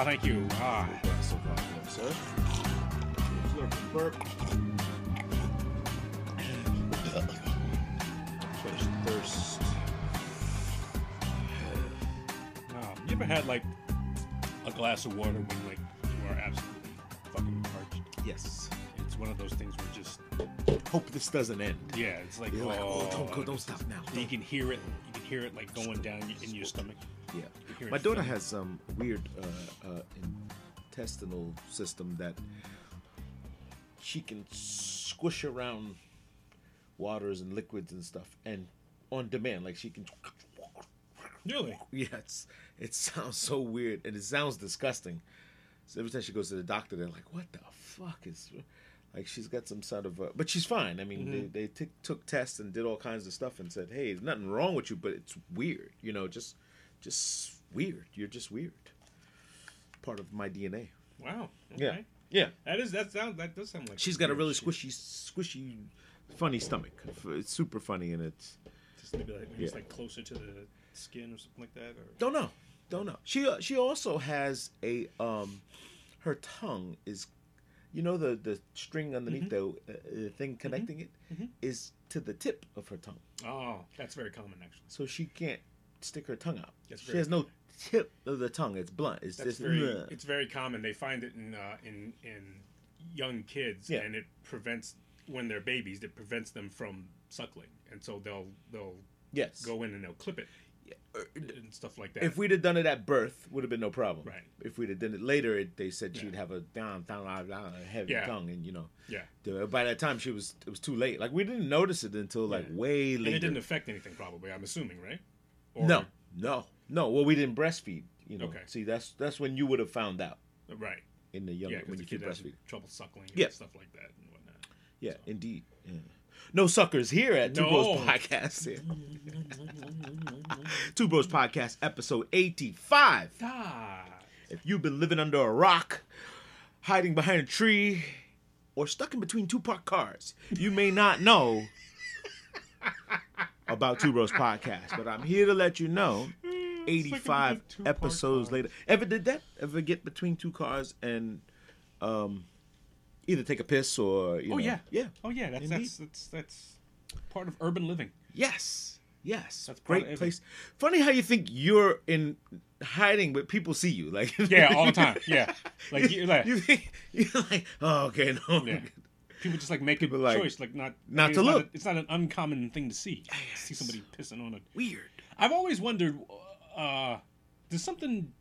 Ah, thank you. Ah, Glass of vodka, sir. Burp. Quench thirst. oh. You ever had like a glass of water when like you are absolutely fucking parched? Yes. It's one of those things where just Hope this doesn't end. yeah, it's like You're like, oh, don't go, don't this stop now. You can hear it. You can hear it like going down in your stomach. Yeah. My daughter has some weird uh, uh, intestinal system that she can squish around waters and liquids and stuff, and on demand, like she can. Really? Yeah, it's, it sounds so weird, and it sounds disgusting. So every time she goes to the doctor, they're like, "What the fuck is?" Like she's got some sort of, uh, but she's fine. I mean, Mm-hmm. they they t- took tests and did all kinds of stuff and said, "Hey, there's nothing wrong with you, but it's weird. You know, just just weird. You're just weird. Part of my DNA." Wow. Yeah, Okay. yeah. That is that sound that does sound like she's got a really shit. squishy, squishy, funny stomach. It's super funny, and it's Just maybe like maybe it's like closer to the skin or something like that. Or Don't know. Don't know. She uh, she also has a um, her tongue is, you know the the string underneath Mm-hmm. the uh, thing connecting it is to the tip of her tongue, oh, that's very common actually. so she can't stick her tongue out. That's she has no tip of the tongue. It's blunt. It's That's just very it's very common. They find it in uh, in in young kids, Yeah. and it prevents when they're babies. It prevents them from suckling, and so they'll they'll yes. go in and they'll clip it Uh, and stuff like that. If we'd have done it at birth, would have been no problem. Right. If we'd have done it later, it, they said she'd Yeah. have a down, down, down, down, heavy Yeah. tongue, and you know, yeah, by that time she was it was too late. Like we didn't notice it until like Yeah. way and later. it didn't affect anything, probably. I'm assuming, right? Or, No, no, no. Well, we didn't breastfeed. You know. Okay. See, that's that's when you would have found out right. in the young Yeah, when the you kid has breastfeed. trouble suckling and Yeah. stuff like that and whatnot. Yeah, indeed. Yeah. No suckers here at Two Bros Podcast. Two Bros Podcast, episode eighty-five. Ah, If you've been living under a rock, hiding behind a tree, or stuck in between two parked cars, you may not know about Two Bros Podcast. But I'm here to let you know. 85 two parked episodes later. Ever did that? Ever get between two cars and um either take a piss or you oh know yeah, yeah oh yeah. That's that's that's that's part of urban living. yes yes That's great place funny how you think you're in hiding but people see you like Yeah, all the time. Yeah, like you like you think you're like oh okay no Yeah. People just like make a People, like, choice, like not not it's to not look. a- it's not an uncommon thing to see. See somebody pissing on a weird I've always wondered, uh, there's something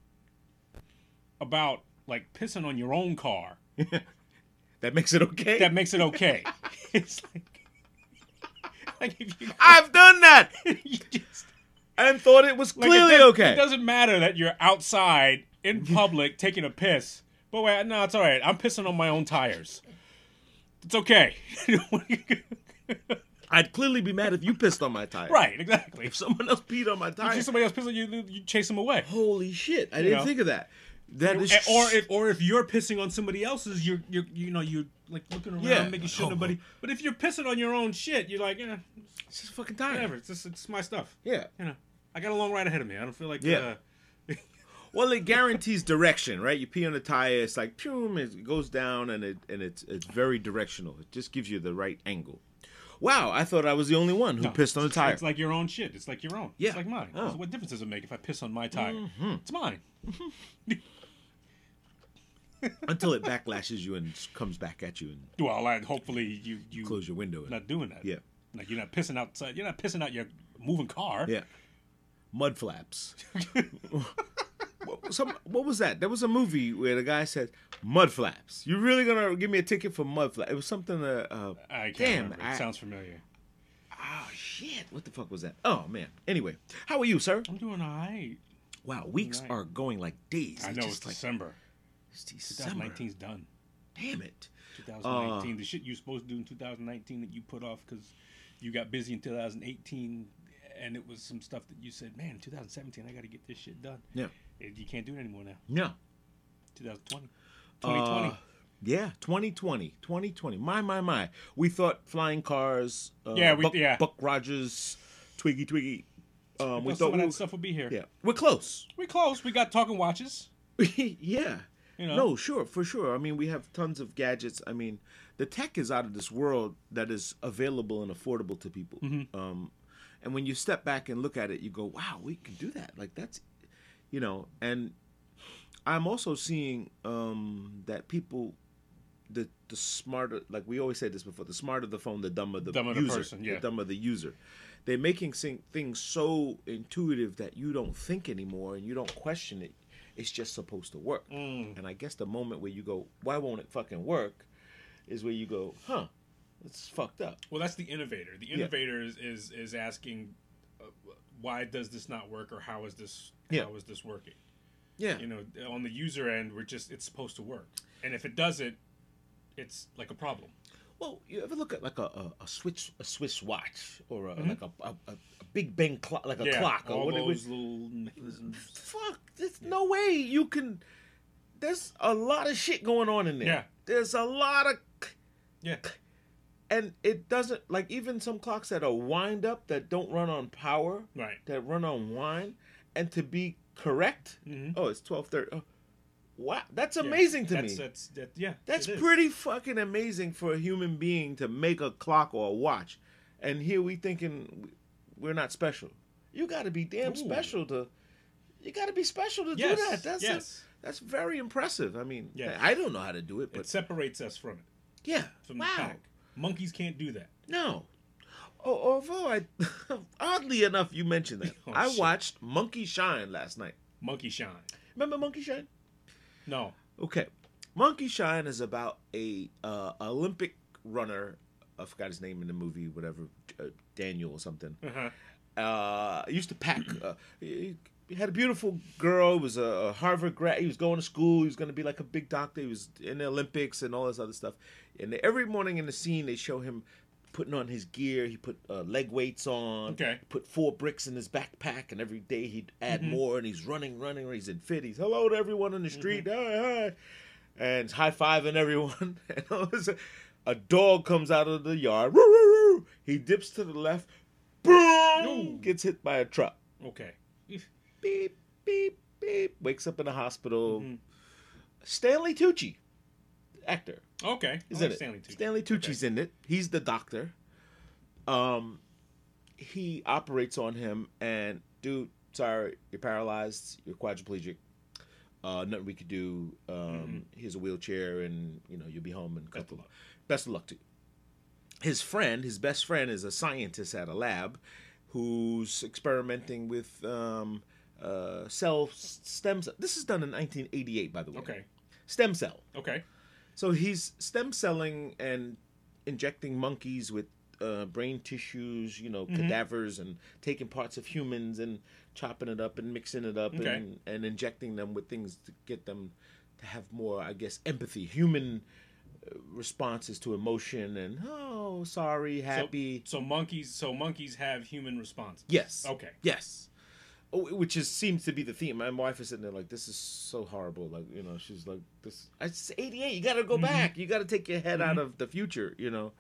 about like pissing on your own car that makes it okay that makes it okay. it's like, like if you, I've done that you just and thought it was like it clearly okay It doesn't matter that you're outside in public taking a piss. But wait, no, it's all right. I'm pissing on my own tires. It's okay. I'd clearly be mad if you pissed on my tire right, exactly. if someone else peed on my You tire see somebody else pissing, you you chase them away. holy shit I You didn't know? think of that that is or if or if you're pissing on somebody else's, you're you're you know you're like looking around, Yeah. making sure Oh. nobody. But if you're pissing on your own shit, you're like, yeah, it's just fucking tire whatever. It's just it's my stuff. yeah You know, I got a long ride ahead of me. I don't feel like Yeah. Uh, Well, it guarantees direction, right? You pee on the tire, it's like pum, it goes down, and it and it's it's very directional. It just gives you the right angle. Wow, I thought I was the only one who no, pissed on the tire. It's like your own shit. It's like your own. Yeah. It's like mine. Oh. So what difference does it make if I piss on my tire? Mm-hmm. It's mine. Until it backlashes you and comes back at you and Well, I, hopefully you you close your window. And, not doing that. Yeah. Like you're not pissing outside. You're not pissing out your moving car. yeah, mud flaps. what, some, what was that? There was a movie where the guy said mud flaps. You really gonna give me a ticket for mud flaps? It was something. Uh, uh, I can't damn. I- sounds familiar. oh shit! What the fuck was that? Oh man. Anyway, how are you, sir? I'm doing all right. Wow, weeks Right. are going like days. I It's know just it's like December. it's December. 2019's done. Damn it. 2019. Uh, the shit you supposed to do in 2019 that you put off because you got busy in 2018, and it was some stuff that you said, "Man, 2017, I got to get this shit done." Yeah. You can't do it anymore now. No. 2020. 2020. Uh, yeah, 2020. 2020. My, my, my. We thought flying cars. Uh, Yeah, we- Buck, yeah. Buck Rogers, Twiki Twiki. Um, we some thought of we that stuff will be here. Yeah, we're close. We close. We got talking watches. yeah. You know? No, sure, for sure. I mean, we have tons of gadgets. I mean, the tech is out of this world that is available and affordable to people. Mm-hmm. Um, and when you step back and look at it, you go, "Wow, we can do that!" Like that's, you know. And I'm also seeing um, that people, the the smarter, like we always said this before, the smarter the phone, the dumber the Dumber the user. person, yeah. The dumber the user. They're making things so intuitive that you don't think anymore and you don't question it. It's just supposed to work. Mm. And I guess the moment where you go, "Why won't it fucking work?" is where you go, "Huh, it's fucked up." Well, that's the innovator. The innovator is, is is asking, why does this not work, or how is this Yeah. how is this working? Yeah. You know, on the user end, we're just it's supposed to work, and if it doesn't, it's like a problem. Well, you ever look at like a, a, a Swiss a Swiss watch or a, like a, a, a Big Ben clock, like a Mm-hmm. yeah, clock or all what it those was. little mechanisms. Fuck, there's no way you can. There's a lot of shit going on in there. Yeah. There's a lot of, Yeah, and it doesn't like even some clocks that are wind up that don't run on power, right. that run on wine, and to be correct, Mhm. oh, it's twelve thirty. Oh, wow, that's Yeah. amazing to that's, me. That's that. Yeah, That's is. pretty fucking amazing for a human being to make a clock or a watch. And here we thinking we're not special. You got to be damn Ooh. special to. You got to be special to Yes, do that. That's yes. that's very impressive. I mean, Yes. I don't know how to do it, but It separates us from it, yeah. from wow. the pack. Monkeys can't do that. No. Oh, although I, oddly enough, you mentioned that Oh, I shit. watched Monkey Shine last night. Monkey shine. Remember Monkey Shine? No. Okay, Monkey Shine is about a uh, Olympic runner. I forgot his name in the movie, whatever, uh, Daniel or something. Uh-huh. Uh, used to pack. Uh, he, he had a beautiful girl. He was a, a Harvard grad. He was going to school. He was going to be like a big doctor. He was in the Olympics and all this other stuff. And every morning in the scene, they show him putting on his gear. He put uh, leg weights on. Okay. Put four bricks in his backpack, and every day he'd add Mm-hmm. more. And he's running, running. He's in fit. He's hello to everyone in the street. Hi, hi, and high fiving everyone. And all of a dog comes out of the yard. Woo, woo, woo. He dips to the left. Boom! Ooh. Gets hit by a truck. Okay. Beep, beep, beep. Wakes up in the hospital. Mhm. Stanley Tucci, actor, Okay. is in like it. Stanley Tucci. Stanley Tucci's in it. He's the doctor. Um, he operates on him, and dude, sorry, you're paralyzed. You're quadriplegic. Uh, nothing we could do. Um, Here's a wheelchair, and you know you'll be home in a Mm-hmm. Best couple. of luck. Best of luck to you. His friend, his best friend, is a scientist at a lab who's experimenting with um, uh, cell stem. cell- This is done in 1988, by the way. Okay. Stem cell. Okay. So he's stem celling and injecting monkeys with uh, brain tissues, you know, Mm-hmm. cadavers, and taking parts of humans and chopping it up and mixing it up Okay. and, and injecting them with things to get them to have more, I guess, empathy, human uh, responses to emotion and oh, sorry, happy. So, so monkeys. So monkeys have human responses. yes. Okay. Yes. Oh, Which is seems to be the theme. My wife is sitting there like, "This is so horrible." Like, you know, she's like, "This." I It's '88. You got to go Mm-hmm. back. You got to take your head out of the future, you know,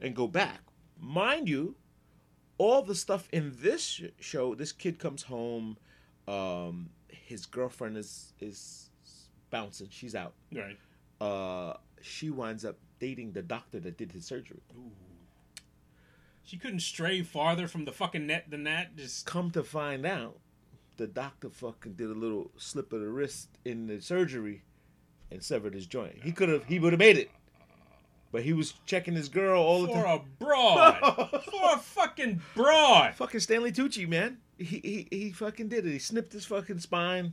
and go back. Mind you, all the stuff in this show. This kid comes home. Um, his girlfriend is is bouncing. She's out. Right. Uh, she winds up dating the doctor that did his surgery. She couldn't stray farther from the fucking net than that. Just come to find out, the doctor fucking did a little slip of the wrist in the surgery and severed his joint. He could have, he would have made it, but he was checking his girl all the time. for a broad. for a fucking broad. Fucking Stanley Tucci, man. He, he he fucking did it. He snipped his fucking spine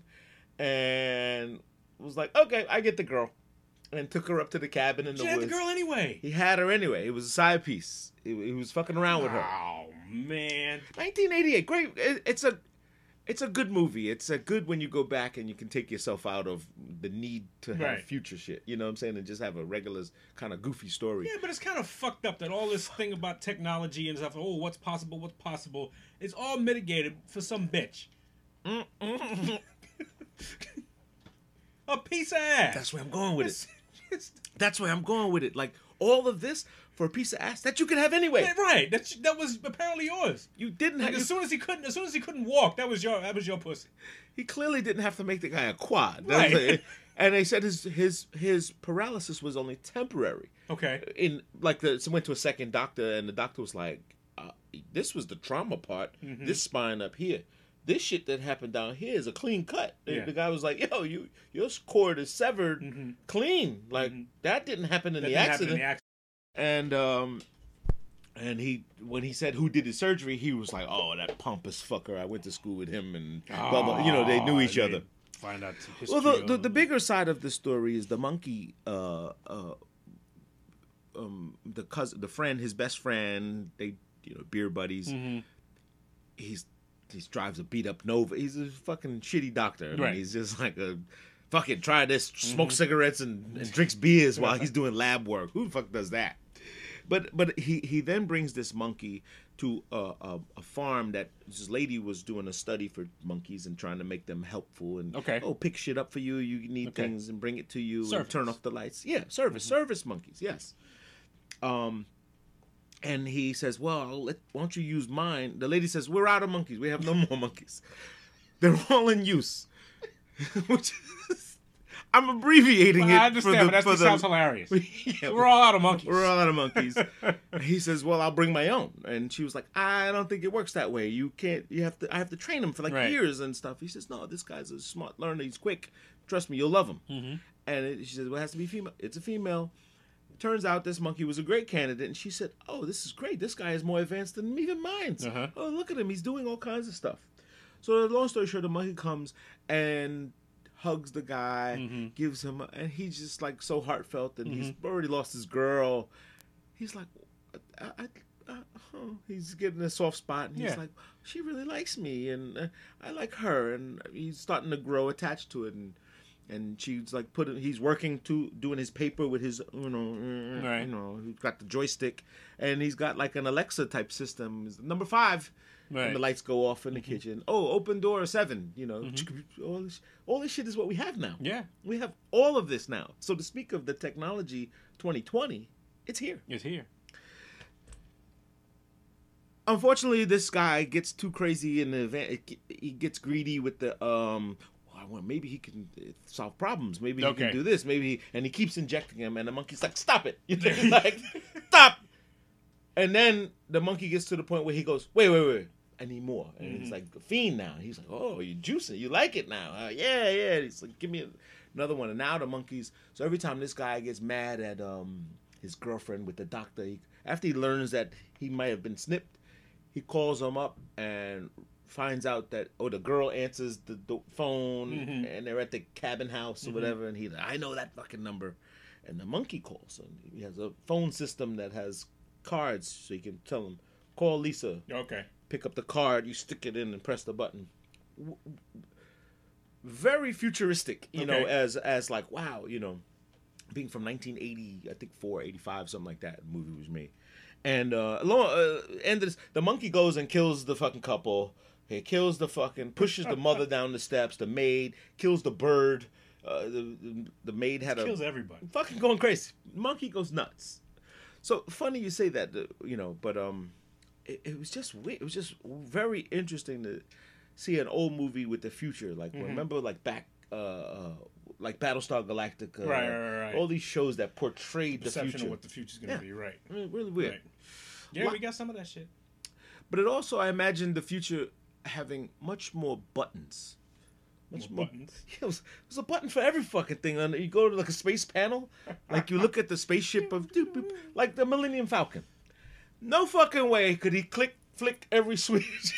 and was like, okay, I get the girl, and took her up to the cabin in the She had woods. the girl anyway. He had her anyway. It was a side piece. He, he was fucking around with her. Oh man. 1988 great it- it's a it's a good movie it's a good when you go back and you can take yourself out of the need to have Right. future shit you know what i'm saying and just have a regular kind of goofy story Yeah, but it's kind of fucked up that all this thing about technology and stuff. Oh, what's possible? What's possible? It's all mitigated for some bitch. a piece of ass. that's where i'm going with it that's where i'm going with it like all of this for a piece of ass that you could have anyway. Yeah, right. That that was apparently yours. You didn't Like, have. as soon as he couldn't, as soon as he couldn't walk, that was your that was your pussy. he clearly didn't have to make the guy a quad. Right. And they said his his his paralysis was only temporary. Okay. In like the so went to a second doctor and the doctor was like, uh, "This was the trauma part. Mm-hmm. This spine up here. This shit that happened down here is a clean cut." Yeah. The guy was like, "Yo, you your cord is severed, Mhm. clean. Like Mhm. that didn't happen in That the didn't happen accident." in the accident. and um and he when he said who did his surgery he was like oh that pompous fucker i went to school with him and blah, blah. you know they knew Oh, each they other Find out well the, the, the bigger side of the story is the monkey uh uh um the cousin the friend his best friend they you know beer buddies Mhm. he's he drives a beat up nova. He's a fucking shitty doctor. I mean, Right. he's just like a fucking try this smoke cigarettes and, and drinks beers while he's doing lab work. Who the fuck does that? But but he he then brings this monkey to a, a, a farm that this lady was doing a study for monkeys and trying to make them helpful and Okay. oh pick shit up for you. You need Okay. things and bring it to you and turn off the lights. Yeah service service monkeys yes. Um and he says well let, why don't you use mine the lady says we're out of monkeys we have no more monkeys they're all in use which is i'm abbreviating Well, it I understand, for the, but that the, sounds hilarious. Yeah, We're all out of monkeys. we're all out of monkeys. he says, "Well, I'll bring my own." And she was like, "I don't think it works that way. You can't. You have to. I have to train him for like Right. years and stuff." He says, "No, this guy's a smart learner. He's quick. Trust me, you'll love him." Mm-hmm. And it, she says, "Well, it has to be female. It's a female." Turns out this monkey was a great candidate, and she said, "Oh, this is great. This guy is more advanced than even mine. Uh-huh. Oh, look at him. He's doing all kinds of stuff." So, the long story short, the monkey comes and hugs the guy, Mhm. gives him, and he's just like so heartfelt, and he's Mm-hmm. already lost his girl. He's like, I, I, I, oh, he's getting a soft spot, and he's Yeah. like, she really likes me, and uh, I like her, and he's starting to grow attached to it, and and she's like put he's working to doing his paper with his, you know, Right. you know, he's got the joystick, and he's got like an Alexa type system. Number five, Right. and the lights go off in the kitchen. Oh, open door seven. You know, all this, all this shit is what we have now. Yeah, We have all of this now. So to speak of the technology 2020, it's here. it's here. Unfortunately, this guy gets too crazy in the event. He gets greedy with the um. Well, maybe he can uh, solve problems. Maybe he Okay. can do this. Maybe he, and he keeps injecting him, and the monkey's like, "Stop it!" You know, like, "Stop!" And then the monkey gets to the point where he goes, "Wait, wait, wait." I need more. And Mm-hmm. he's like a fiend now. He's like, oh, you're juicing. You like it now. Uh, yeah, yeah. And he's like, give me another one. And now the monkeys. So every time this guy gets mad at um his girlfriend with the doctor, he, after he learns that he might have been snipped, he calls him up and finds out that oh the girl answers the, the phone Mhm. and they're at the cabin house or whatever and he's like I know that fucking number and the monkey calls and he has a phone system that has cards so you can tell him call Lisa Okay. pick up the card, you stick it in and press the button. Very futuristic, you know, as as like wow, you know, being from 1980, I think 4, 85, something like that. The movie was made, and uh, long, uh and this, the monkey goes and kills the fucking couple. He kills the fucking pushes the mother down the steps. The maid kills the bird. Uh, the, the the maid had a Kills everybody. fucking going crazy. Monkey goes nuts. So funny you say that, uh, you know, but um, it, it was just weird. It was just very interesting to see an old movie with the future. Like Mm-hmm. remember, like back, uh, uh, like Battlestar Galactica, Right, right, right, all these shows that portrayed the Perception future. of what the future's gonna Yeah. be. Right. Really, really weird. Right. Yeah, we got some of that shit. But it also, I imagine the future having much more buttons. Much More more, buttons. Yeah, it was, there's a button for every fucking thing. And you go to like a space panel, like you look at the spaceship of doop, like the Millennium Falcon. No fucking way could he click flick every switch.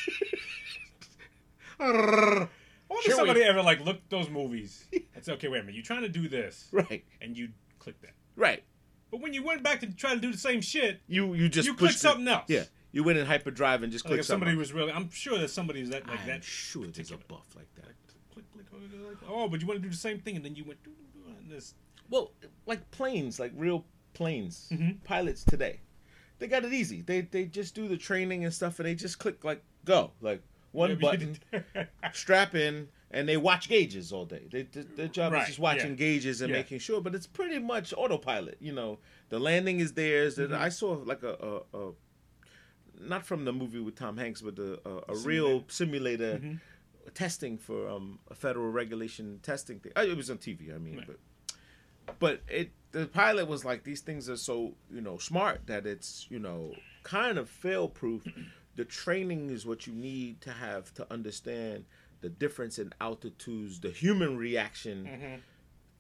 I wonder if Shall we- somebody ever like looked those movies and said, "Okay, wait a minute, you're trying to do this, right, and you click that." right. But when you went back to try to do the same shit, You you just You click it. something else. Yeah, you went in hyperdrive and just like if somebody was really, I'm sure that somebody's that like I'm that. sure there's a buff like that. Click, click, click, click, click. Oh, but you want to do the same thing, and then you went this. Well, like planes, like real planes, Mhm. pilots today, they got it easy. They they just do the training and stuff, and they just click like go, like one Yeah, button, strap in, and they watch gauges all day. They, they, their job Right, is just watching yeah. gauges and Yeah. making sure, but it's pretty much autopilot. You know, the landing is theirs. Mm-hmm. And I saw like a, a, a not from the movie with Tom Hanks, but the, a, a Simulator. real simulator Mm-hmm. testing for um, a federal regulation testing thing. Uh, It was on TV. I mean, Right. but but it the pilot was like these things are so you know smart that it's you know kind of fail proof. the training is what you need to have to understand the difference in altitudes, the human reaction Mm-hmm.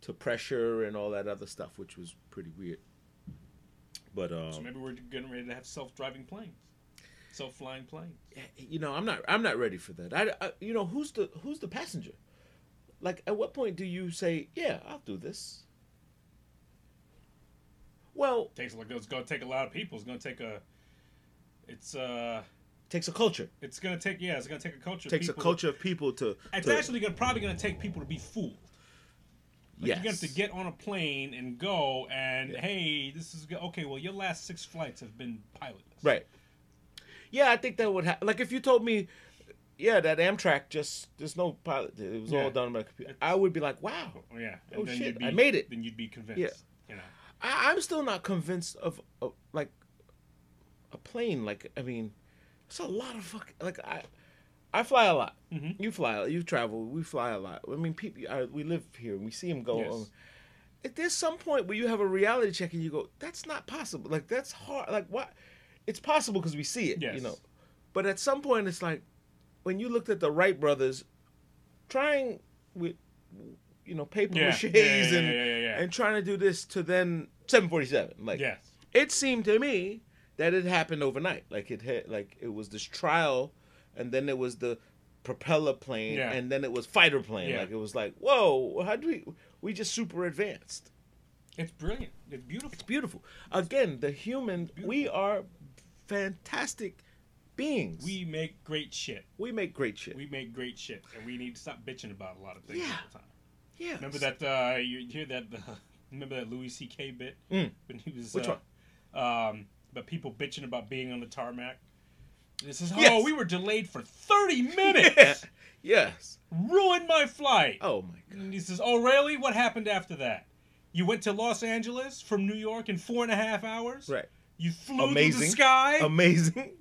to pressure and all that other stuff, which was pretty weird. But um, So maybe we're getting ready to have self-driving planes, self-flying planes. you know, I'm not I'm not ready for that. I, I you know who's the who's the passenger? Like, at what point do you say, "Yeah, I'll do this"? Well, takes like it's to take a lot of people. It's going to take a. It's uh, takes a culture. it's going to take yeah, it's going to take a culture. of takes a culture of people to. It's to- actually gonna, probably going to take people to be fooled. Like yes. You're going to have to get on a plane and go, and hey, this is go- okay. Well, your last six flights have been pilotless. Right. Yeah, I think that would happen. Like if you told me, yeah, that Amtrak just there's no pilot. It was Yeah. all done by computer. I would be like, wow. Oh, yeah. Oh, then shit, you'd be, I made it. Then you'd be convinced. Yeah. You know. I, I'm still not convinced of, of like a plane. Like I mean, it's a lot of fuck. Like I, I fly a lot. Mhm. You fly. You travel. We fly a lot. I mean, people. I, we live here. and We see them go. Yes. if there's some point where you have a reality check and you go, that's not possible. Like that's hard. Like what? It's possible because we see it. You know. But at some point, it's like when you looked at the Wright brothers trying with, you know, paper Yeah. maches Yeah, yeah, and and trying to do this to then 747. Like Yes. it seemed to me that it happened overnight. Like it had like it was this trial, and then it was the propeller plane, Yeah. and then it was fighter plane. Yeah. Like it was like, whoa, how do we? We just super advanced. It's brilliant. It's beautiful. It's beautiful. Again, the human, we are fantastic beings. We make great shit. we make great shit. We make great shit, and we need to stop bitching about a lot of things Yeah. all the time. yeah. Remember that? Uh, you hear that? Uh, remember that Louis C.K. bit Mm. when he was Which uh, Um, but people bitching about being on the tarmac. This is oh, Yes. we were delayed for thirty minutes. Yeah. Yes. Ruined my flight. Oh my god. And he says, "Oh, really? What happened after that? You went to Los Angeles from New York in four and a half hours. Right. You flew through the Amazing. sky Amazing.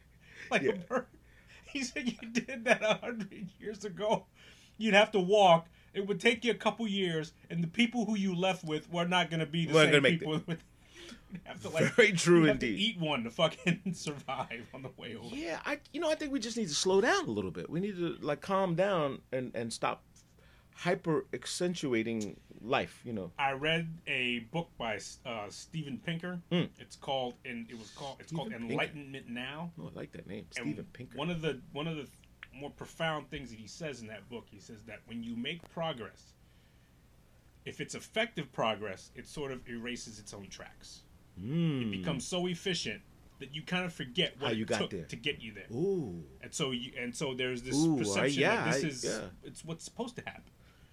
like yeah. a bird. He said you did that a hundred years ago. You'd have to walk. It would take you a couple years, and the people who you left with were not going to be the Weren't same people. With, have to like Very true indeed. eat one to fucking survive on the way over. Yeah, I you know I think we just need to slow down a little bit. We need to like calm down and and stop hyper accentuating life. You know. I read a book by uh, Steven Pinker. Mm. It's called and it was called it's called Steven Pinker. Enlightenment Now. Oh, I like that name, And Steven Pinker. One of the one of the more profound things that he says in that book, he says that when you make progress, if it's effective progress, it sort of erases its own tracks. Mm. It becomes so efficient that you kind of forget what How you got there. to get you there. Ooh. And so you and so there's this Ooh, I- perception yeah, that this I- is yeah. it's what's supposed to happen.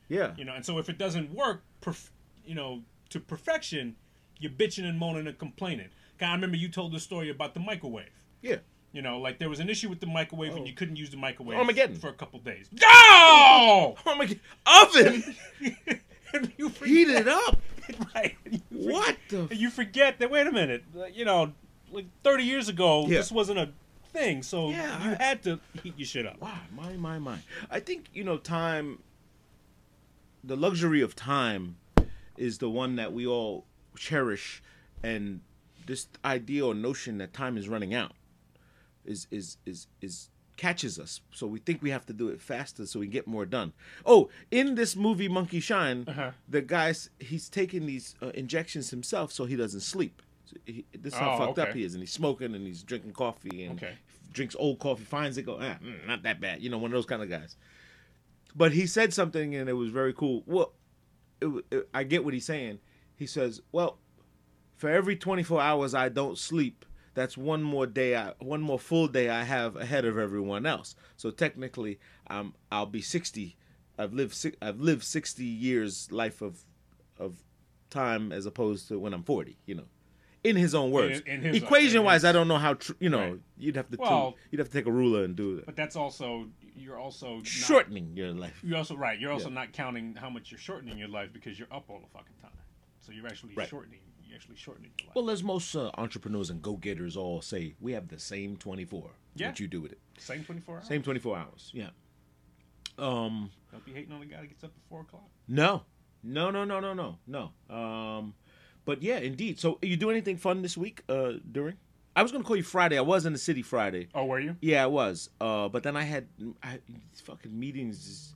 Yeah. You know, and so if it doesn't work, perf- you know, to perfection, you're bitching and moaning and complaining. I remember you told the story about the microwave. Yeah. You know, like there was an issue with the microwave Oh. and you couldn't use the microwave Armageddon. for a couple days. No! Oh my god. Oven. and you forget, Heat it up. right? you forget- What the? And you forget that. Wait a minute. uh, You know, like 30 years ago, Yeah. this wasn't a thing, so Yeah, you I- had to heat your shit up. Wow, my my my. I think you know time. The luxury of time is the one that we all cherish, and this idea or notion that time is running out is is is is catches us. So we think we have to do it faster so we get more done. Oh, in this movie Monkey Shine, Uh-huh. the guy's he's taking these uh, injections himself so he doesn't sleep. So he, this is how Oh, fucked up he is, and he's smoking and he's drinking coffee and Okay. drinks old coffee, finds it, go, ah, mm, not that bad. You know, one of those kind of guys. But he said something and it was very cool. Well, it, it, I get what he's saying. He says, well, for every 24 hours I don't sleep, that's one more day, I, one more full day I have ahead of everyone else. So technically, um, I'll be 60. I've lived, si- I've lived 60 years life of, of time as opposed to when I'm 40. You know, in his own words. in his- Equation wise, in I don't know how. Tr- you know, Right. you'd have to Well- tu- you'd have to take a ruler and do it. But that's also you're also not, Shortening your life. You're also right. You're also Yeah. not counting how much you're shortening your life because you're up all the fucking time. So you're actually Right. shortening. You're actually shortening your life. Well, as most uh, entrepreneurs and go getters all say, we have the same twenty four. Yeah. What you do with it? Same 24 hours. Same twenty four hours. Yeah. Um. Don't be hating on the guy that gets up at four o'clock. No. No. No. No. No. No. No. Um. But yeah, indeed. So, you do anything fun this week? Uh, during? I was gonna call you Friday. I was in the city Friday. Oh, were you? Yeah, I was. Uh, but then I had I, fucking meetings. These-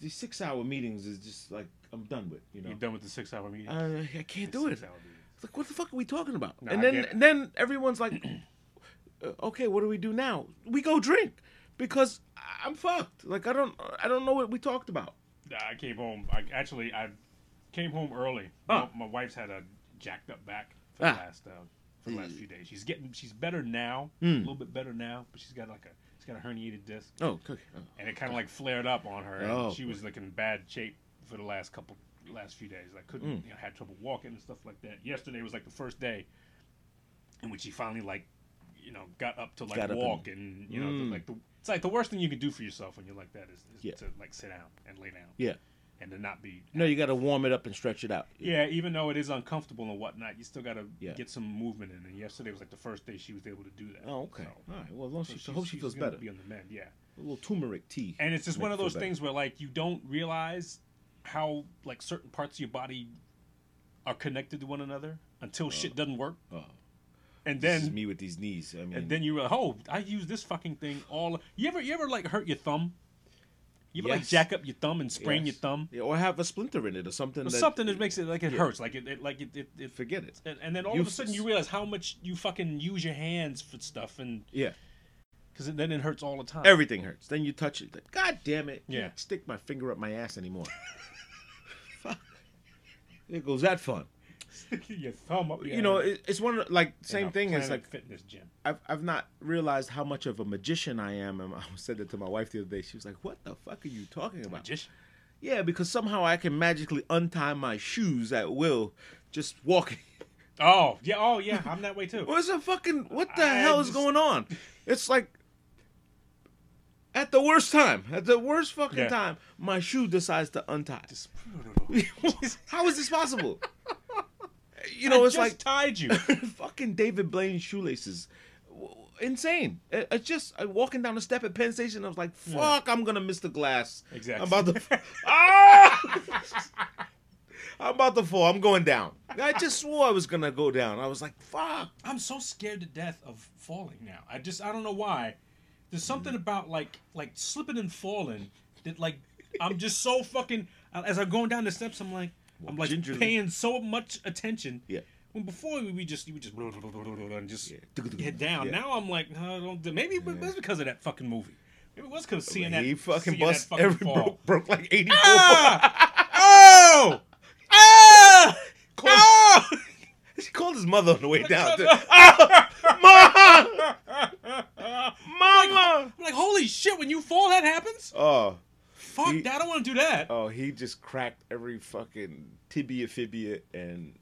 these six hour meetings is just like I'm done with. You know, You're done with the six-hour meeting. uh, I can't do it. Six-hour. It's like, what the fuck are we talking about? And then and then everyone's like, uh, okay, what do we do now? We go drink because I'm fucked. Like I don't I don't know what we talked about. I came home. I actually I came home early. Oh. My, my wife's had a jacked up back for the Ah. last uh, for the last few days. She's getting she's better now, Hmm. a little bit better now, but she's got like a she's got a herniated disc, Oh, okay. Oh. and it kind of like flared up on her. Oh, she was like in bad shape for the last couple last few days. Like couldn't Mm. you know had trouble walking and stuff like that. Yesterday was like the first day in which she finally like you know got up to like Got walk and, you know Mm. like the it's like the worst thing you can do for yourself when you're like that is, is Yeah. to like sit down and lay down Yeah. And to not be No, you got to warm it up and stretch it out. yeah, even though it is uncomfortable and whatnot, you still got to Yeah. get some movement in. And yesterday was like the first day she was able to do that. Oh, okay. So, All right. Well, as long as so she, I hope she feels better. Be on the mend, yeah. A little turmeric tea. And it's just one of those better. things where like you don't realize how like certain parts of your body are connected to one another until uh-huh. shit doesn't work, Oh, and this is then me with these knees. I mean, and then you like, oh, I use this fucking thing all. You ever you ever like hurt your thumb? You ever like jack up your thumb and sprain Yes. your thumb? Yeah, or have a splinter in it or something. Or that, something that makes it like it Yeah. hurts, like it, it like it, it, it Forget it. and, and then all of a sudden you realize how much you fucking use your hands for stuff, and Yeah. because then it hurts all the time. Everything hurts. Then you touch it. Like, God damn it. Yeah. Stick my finger up my ass anymore. Fuck. There goes that fun. Your thumb up. You know, it, it's one of like same thing. Planet like fitness gym. I've I've not realized how much of a magician I am. And I said it to my wife the other day. She was like, "What the fuck are you talking about?" Magician. Yeah, because somehow I can magically untie my shoes at will, just walking. Oh yeah, oh yeah, I'm that way too. What's a fucking what the I hell is going on? It's like at the worst time, at the worst fucking Yeah. time, my shoe decides to untie. Just- How is this possible? You I know, it's just like tied you. fucking David Blaine shoelaces. Insane. It- It's just I walking down the step at Penn Station. I was like, "Fuck, I'm gonna miss the glass." Exactly. I'm about to. ah! I'm about to fall. I'm going down. I just swore I was gonna go down. I was like, "Fuck." I'm so scared to death of falling now. I just I don't know why. There's something about like like slipping and falling that like I'm just so fucking as I'm going down the steps I'm like I'm like gingerly. paying so much attention. Yeah. When before we we just you just and just Yeah. get down. Yeah. Now I'm like no, don't do- maybe it was because of that fucking movie. Maybe it was because seeing that he fucking bust fucking every fall. broke, broke like 84. Ah! oh! Ah! Close. Oh! She called his mother on the way down. too. Ah! Mama! Mama! I'm like, holy shit, when you fall, that happens? Oh, Fuck He- that, I don't want to do that. oh, he just cracked every fucking tibia, fibia, and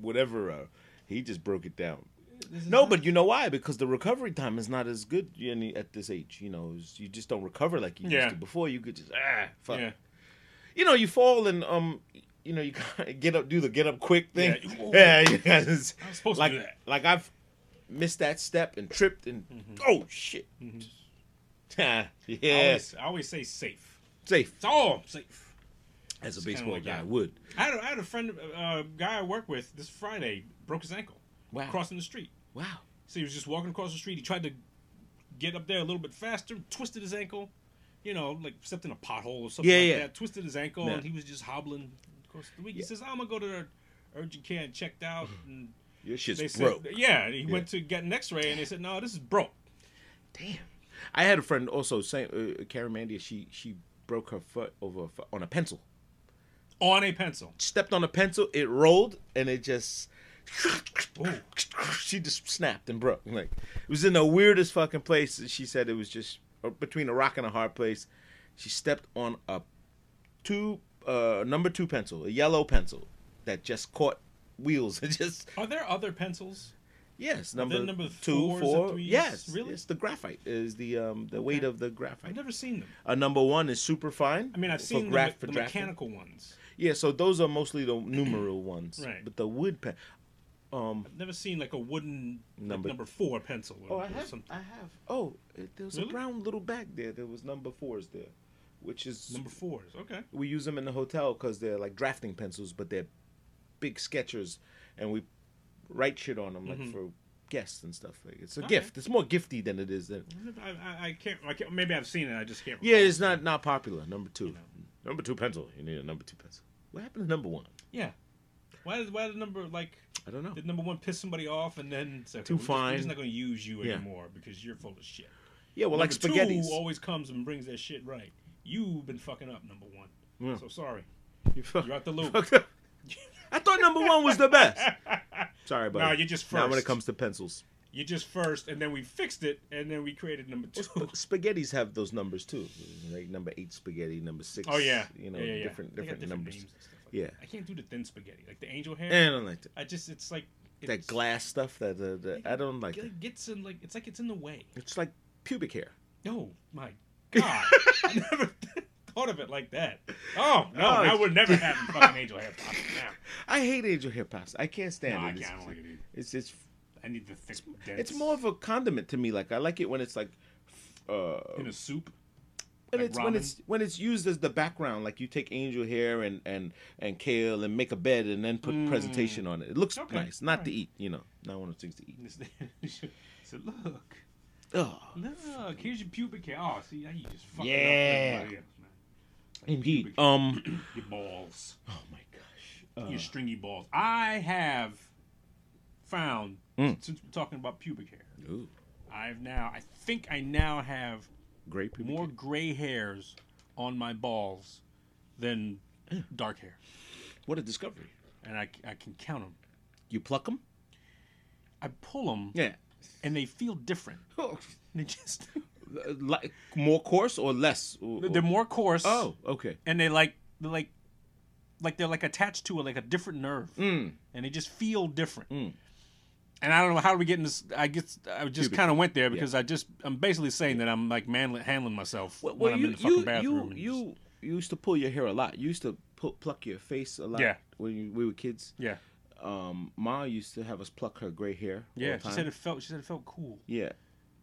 whatever. Uh, he just broke it down. No, but you know why? Because the recovery time is not as good at this age. You know, you just don't recover like you Yeah. used to. Before you could just ah fuck. yeah. You know, you fall and um, you know, you get up, do the get up quick thing. Yeah. Yeah, you guys. I was supposed like to do that. like I've missed that step and tripped and oh shit. yeah, I, always, I always say safe. safe It's all safe. as a baseball guy that. would. I had a, I had a friend, a uh, guy I work with this Friday, broke his ankle Wow. crossing the street. Wow. So he was just walking across the street. He tried to get up there a little bit faster, twisted his ankle. You know, like stepped in a pothole or something Yeah, like yeah. that. Twisted his ankle, Yeah. and he was just hobbling across the week. He says, "I'm gonna go to the urgent care and checked out." And Your shit's they broke. said, "Yeah." And he went to get an X-ray, and they said, "No, this is broke." Damn. I had a friend also saying, uh, Karen Mandia. She she broke her foot over on a pencil. On a pencil. Stepped on a pencil, it rolled, and it just. Ooh. She just snapped and broke. Like it was in the weirdest fucking place. She said it was just uh, between a rock and a hard place. She stepped on a two uh, number two pencil, a yellow pencil that just caught wheels and just Are there other pencils? Yes number, number two four threes? yes Really? it's the graphite is the um the weight of the graphite. I've never seen them. A number one is super fine. I mean, I've seen graph the, the mechanical ones. Yeah, so those are mostly the numeral ones. Right. But the wood pen, um, I've never seen like a wooden like, Number- number, four pencil. Or, Oh, I have. something. I have. Oh, it, there was Really? a brown little bag there. There was number fours there, which is Number fours. Okay. we use them in the hotel because they're like drafting pencils, but they're big sketchers, and we write shit on them like Mhm. for guests and stuff. Like it's a Okay. gift. It's more gifty than it is. Than, I, I, I, can't, I can't. Maybe I've seen it. I just can't. yeah, it's not not popular. Number two. You know. Number two pencil. You need a number two pencil. What happened to number one? Yeah. Why did why did number like I don't know. did number one piss somebody off and then say, okay, Too we're just- we're fine. just not going to use you Yeah. anymore because you're full of shit. Yeah, well, like number spaghettis. two always comes and brings that shit right. You've been fucking up, number one. Yeah. So sorry. You fuck- You're out the loop. I thought number one was the best. Sorry, buddy. No, you're just Now when it comes to pencils, You just first, and then we fixed it, and then we created number two. Sp- spaghettis have those numbers too. Like number eight spaghetti, number six. Oh yeah, you know yeah, yeah, yeah. different They different, numbers. names and stuff like Yeah. I can't do the thin spaghetti, like the angel hair. And I don't like that. I just, it's like that glass stuff. That the, the I don't like. It It. gets in like it's like it's in the way. It's like pubic hair. Oh my god! I never thought of it like that. Oh no, Oh, I would never have fucking angel hair pasta now. I hate angel hair pasta. I can't No, stand I it. can't. I It's, don't like it it's it's I need the thick. it's dense- more of a condiment to me. Like I like it when it's like. Uh, in a soup. when like it's when it's when it's used as the background, like you take angel hair and and and kale and make a bed and then put Mm. presentation on it. It looks Okay, nice, not to eat. You know, not one of those things to eat. so look, Oh, look, here's your pubic hair. Oh, see, now you just fucked Yeah. up for everybody else, man. Like indeed. Um. your balls, Oh my gosh. Uh, your stringy balls. I have found Mm. since we're talking about pubic hair. ooh, I've now, I think I now have pubic more hair. gray hairs on my balls than dark hair, What a discovery! and I, I can count them. You pluck them? I pull them, Yeah. and they feel different. They just like more coarse or less? Or- they're more coarse. Oh, okay. and they like they're like like they're like attached to a, like a different nerve, Mm. and they just feel different. Mm. And I don't know how do we get in this. I guess I just kind of went there because I just I'm basically saying that I'm like man handling myself Well, when I'm you in the fucking you bathroom. you, and just- you you used to pull your hair a lot. You used to pu- pluck your face a lot. Yeah. When you, we were kids. yeah Um, Ma used to have us pluck her gray hair. all yeah. She said it felt she said it felt cool. Yeah,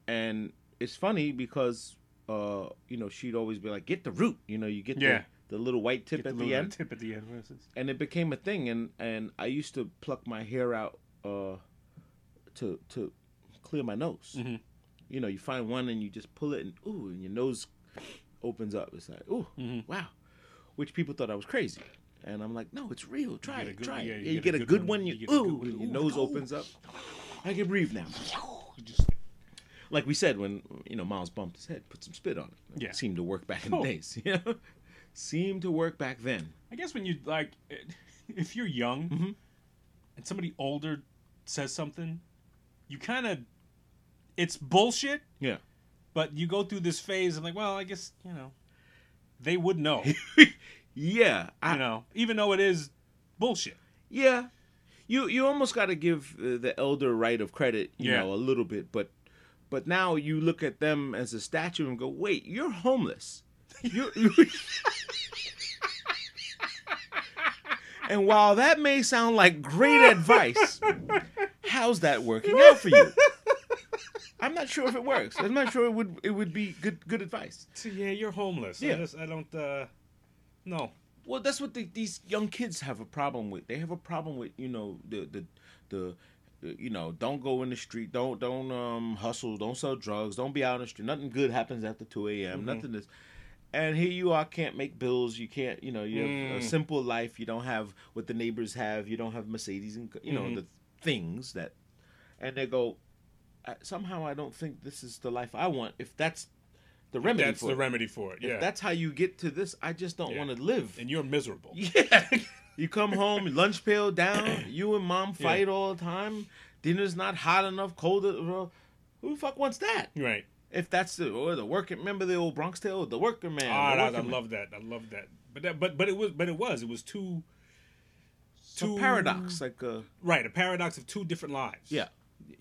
and it's funny because uh, you know she'd always be like, "Get the root," you know, you get Yeah. the, the little white tip Get at the the, end, tip at the end. What is this? and it became a thing. And and I used to pluck my hair out uh, to to clear my nose. Mhm. You know, you find one and you just pull it, and ooh, and your nose opens up. It's like, ooh, Mhm. wow, which people thought I was crazy. And I'm like, no, it's real. Try it. good- try it. you Yeah, you, get, a good one. You, you get a good ooh, your nose opens up. I can breathe now just like we said when you know Miles bumped his head, put some spit on it. Yeah. seemed to work back in Oh. the days. You know, seemed to work back then. I guess when you like, if you're young Mhm. and somebody older says something, you kind of, it's bullshit. Yeah. But you go through this phase of like, well, I guess you know, they would know. Yeah, I, you know, even though it is bullshit. yeah. You you almost got to give uh, the elder right of credit, you Yeah. know, a little bit. But but now you look at them as a statue and go, wait, you're homeless. You. you- and while that may sound like great advice, how's that working out for you? I'm not sure if it works. I'm not sure it would it would be good good advice. So yeah, you're homeless. Yeah. I, just, I don't. uh No. Well, that's what the, these young kids have a problem with. They have a problem with you know the the the. You know, don't go in the street. Don't don't um hustle. Don't sell drugs. Don't be out in the street. Nothing good happens after two a.m. Mhm. Nothing is. And here you are, can't make bills. You can't, you know, you have a Mm. simple life. You don't have what the neighbors have. You don't have Mercedes and you know Mhm. the things that. And they go, "I- somehow I don't think this is the life I want. If that's the remedy That's for the it. remedy for it. If Yeah. that's how you get to this, I just don't Yeah. want to live. and you're miserable. Yeah. You come home, lunch pail down, you and mom fight all the time. Dinner's not hot enough, cold. Well, who the fuck wants that? Right. If that's the or the working remember the old Bronx tale, the worker man. Ah, I, I love that. I love that. But that, but but it was but it was it was too two a paradox, like uh, right? A paradox of two different lives. yeah,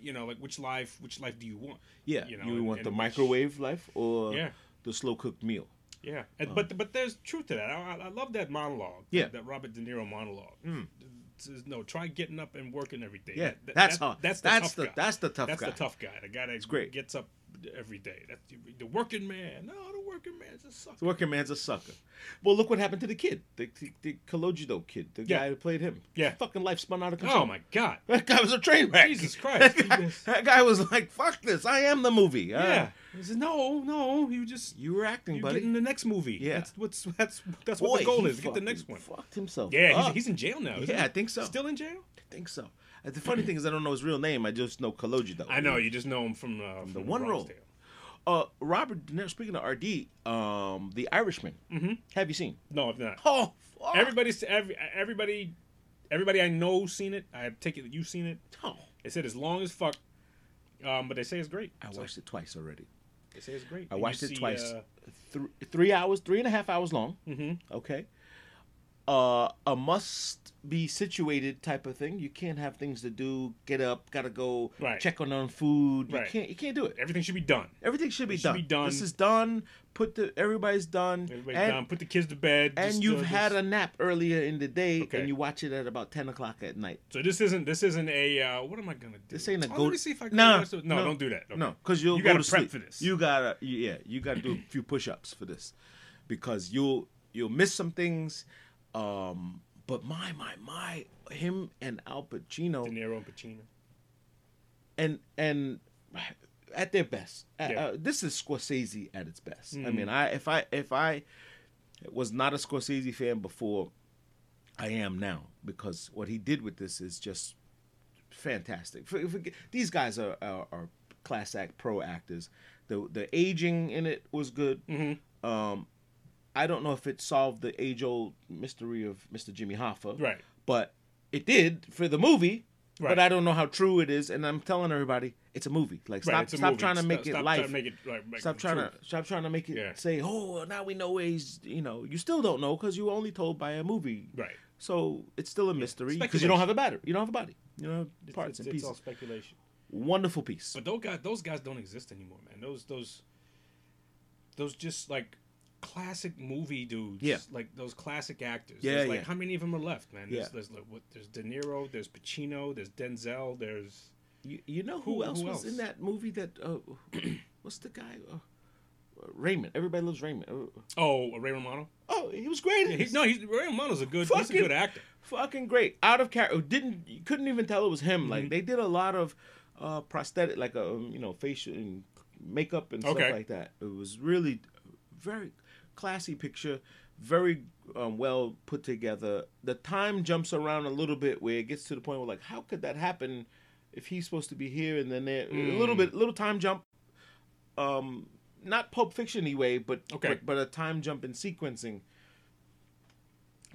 You know, like which life? Which life do you want? yeah. You You, and- want and the which- microwave life or Yeah. the slow cooked meal? Yeah, and, but but there's truth to that. I, I- love that monologue. Yeah. that, that Robert De Niro monologue. Mm. No, try getting up and working every day. Yeah, That- that- that's that- hard. That's the that's tough the guy. that's the tough guy. that's guy. the tough guy. The guy that great. gets up every day. That's the, the working man. No, the working man's a sucker. The working man's a sucker. Well, look what happened to the kid, the the, the Calogero kid, the Yeah. guy who played him. Yeah. fucking life spun out of control. Oh my god. That guy was a train wreck. Jesus Christ. That guy, that guy was like, "Fuck this! I am the movie." Uh, Yeah. He says, no, no. You just you were acting, you're buddy. getting the next movie. Yeah. That's what's that's that's Boy, what the goal is. Get the next one. Fucked himself. Yeah, he's, he's in jail now. Yeah, he? I think so. Still in jail? I think so. The funny thing is, I don't know his real name. I just know Calogero. I know. You just know him from, uh, from the one role. Uh, Robert. De Niro, Speaking of RD, um, The Irishman. Mm-hmm. Have you seen? No, I've not. Oh, fuck. Everybody's every everybody everybody I know seen it. I take it that you've seen it. Oh, They said it's long as fuck, um, but they say it's great. I So, watched it twice already. They say it's great. I And watched it see, twice. Uh, Three, three hours, three and a half hours long. Mm-hmm. Okay. Uh, a must be situated type of thing. You can't have things to do. Get up, gotta go. Right. Check on on food. Right. You can't. You can't do it. Everything should be done. Everything should be It should done. be done. This is done. Put the everybody's done. Everybody and, done. Put the kids to bed. and just, you've uh, had a nap earlier in the day, Okay. and you watch it at about ten o'clock at night. So this isn't this isn't a uh, what am I gonna do? This ain't a oh, go- Let me see if I can. Nah, no, no, don't do that. Okay. No, because you'll You go gotta to prep sleep. for this. You gotta, yeah, you gotta do a few push-ups for this, because you'll you'll miss some things. Um, but my my my, him and Al Pacino, De Niro and Pacino. and and at their best, Uh, Yeah. uh, this is Scorsese at its best. I Mhm. mean, I if I if I was not a Scorsese fan before, I am now because what he did with this is just fantastic. For, for, these guys are, are, are class act pro actors. The the aging in it was good. Mm-hmm. Um, I don't know if it solved the age old mystery of Mr. Jimmy Hoffa, Right. but it did for the movie. Right. But I don't know how true it is, and I'm telling everybody it's a movie. Like stop, it's a stop movie. trying to Stop- make it stop life. Trying to make it, right, make Stop trying true. to stop trying to make it Yeah. say, oh, well, now we know where he's. You know, you still don't know because you were only told by a movie. Right. So it's still a mystery because you don't have a battery. You don't have a body. You know, parts it's, and it's pieces. all speculation. Wonderful piece. But those guys, those guys don't exist anymore, man. Those those those just like classic movie dudes. Yeah. Like those classic actors. Yeah, There's, like yeah. how many of them are left, man? There's, Yeah. there's like what? There's De Niro. There's Pacino. There's Denzel. There's You, you know who, Who- else who was else? in that movie? That uh, what's the guy? Uh, Raymond. Everybody loves Raymond. Uh, oh Ray Romano. oh, he was great. Yeah, in he, this. no, he's Ray Romano's a good. he's a Fucking- good actor. fucking great. Out of character. Didn't you couldn't even tell it was him. Mm-hmm. Like they did a lot of uh, prosthetic, like a um, you know facial and makeup and Okay. stuff like that. It was really very classy picture. Very um, well put together. The time jumps around a little bit where it gets to the point where like, how could that happen if he's supposed to be here and then there? A Mm. little bit, little time jump. Um, not Pulp Fiction way, but Okay. but, but a time jump in sequencing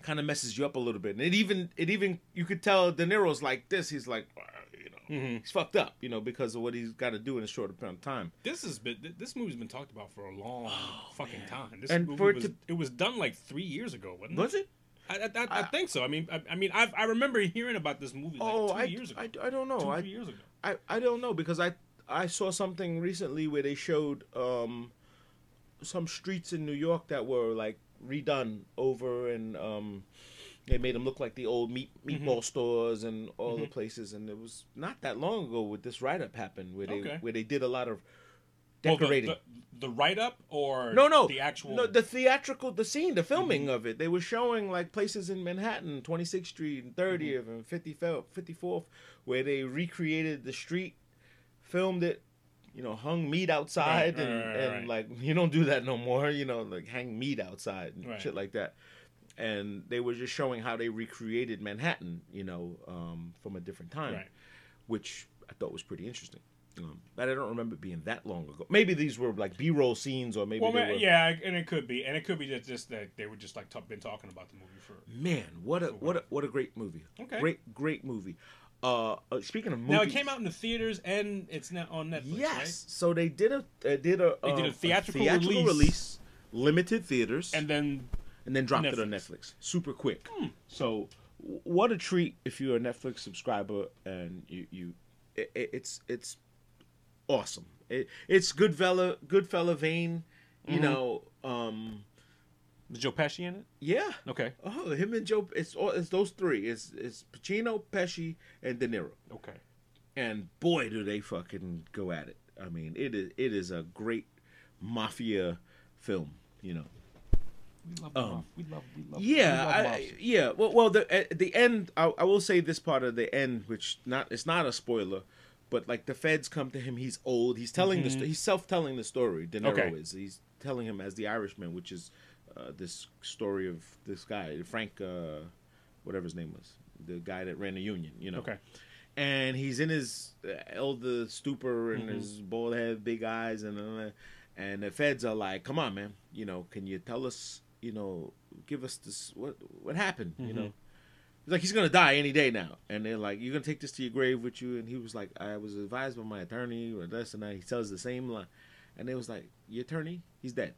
kind of messes you up a little bit. And it even it even you could tell De Niro's like this. He's like, "Uh, you know, Mhm. he's fucked up, you know, because of what he's got to do in a short amount of time. This has been this movie's been talked about for a long fucking time. This Oh, And movie for it was to- it was done like three years ago, wasn't Was it? I, I, I, I I- think so. I mean, I, I mean, I I remember hearing about this movie like oh, two I, years ago. I, I don't know. two, I, three years ago. I I don't know because I I saw something recently where they showed um some streets in New York that were like redone over and um they made them look like the old meat Mm-hmm. meatball stores and all the places and it was not that long ago where this write up happened where they Okay. where they did a lot of Well, the- decorating. the, the, write up or no, no, the actual no, the theatrical, the scene, the filming Mm-hmm. of it. They were showing like places in Manhattan, 26th Street and 30th Mm-hmm. and 50, 54th, where they recreated the street, filmed it, you know, hung meat outside, Right, and, right, right, and like you don't do that no more. You know, like hang meat outside and shit like that. And they were just showing how they recreated Manhattan, you know, um, from a different time, Right. which I thought was pretty interesting. Um, but I don't remember being that long ago. Maybe these were like B-roll scenes, or maybe Well, were. yeah, and it could be, and it could be just, just that they were just like t- been talking about the movie for. Man, what a what a what a great movie! Okay. great great movie. Uh, uh speaking of movies, Now it came out in the theaters and it's now on Netflix. Yes, right? so they did a they did a They did a um, theatrical theatrical release. release, limited theaters, and then and then dropped it on Netflix. Netflix super quick. So what a treat if you're a Netflix subscriber and you you it, it's it's awesome. It, it's good fella good fella vein, you Mhm. know. Um, Is Joe Pesci in it? yeah. Okay. Oh, him and Joe. It's all it's those three. It's it's Pacino, Pesci, and De Niro. Okay. And boy, do they fucking go at it. I mean, it is it is a great mafia film. You know. We love. Um, we love. We love. Yeah, we love I, yeah. Well, well, the at the end, I, I will say this part of the end, which not it's not a spoiler, but like the feds come to him. He's old. He's telling the Mhm. sto- he's self telling the story. De Niro Okay. is. He's telling him as the Irishman, which is uh, this story of this guy Frank, uh, whatever his name was, the guy that ran the union. You know. Okay. And he's in his uh, elder stupor and Mhm. his bald head, big eyes, and uh, and the feds are like, "Come on, man. You know, can you tell us? You know, give us this. What what happened? You Mhm. know." He's like, he's gonna die any day now, and they're like, "You're gonna take this to your grave with you." And he was like, "I was advised by my attorney, or this and that." He tells the same line, and they was like, "Your attorney, he's dead.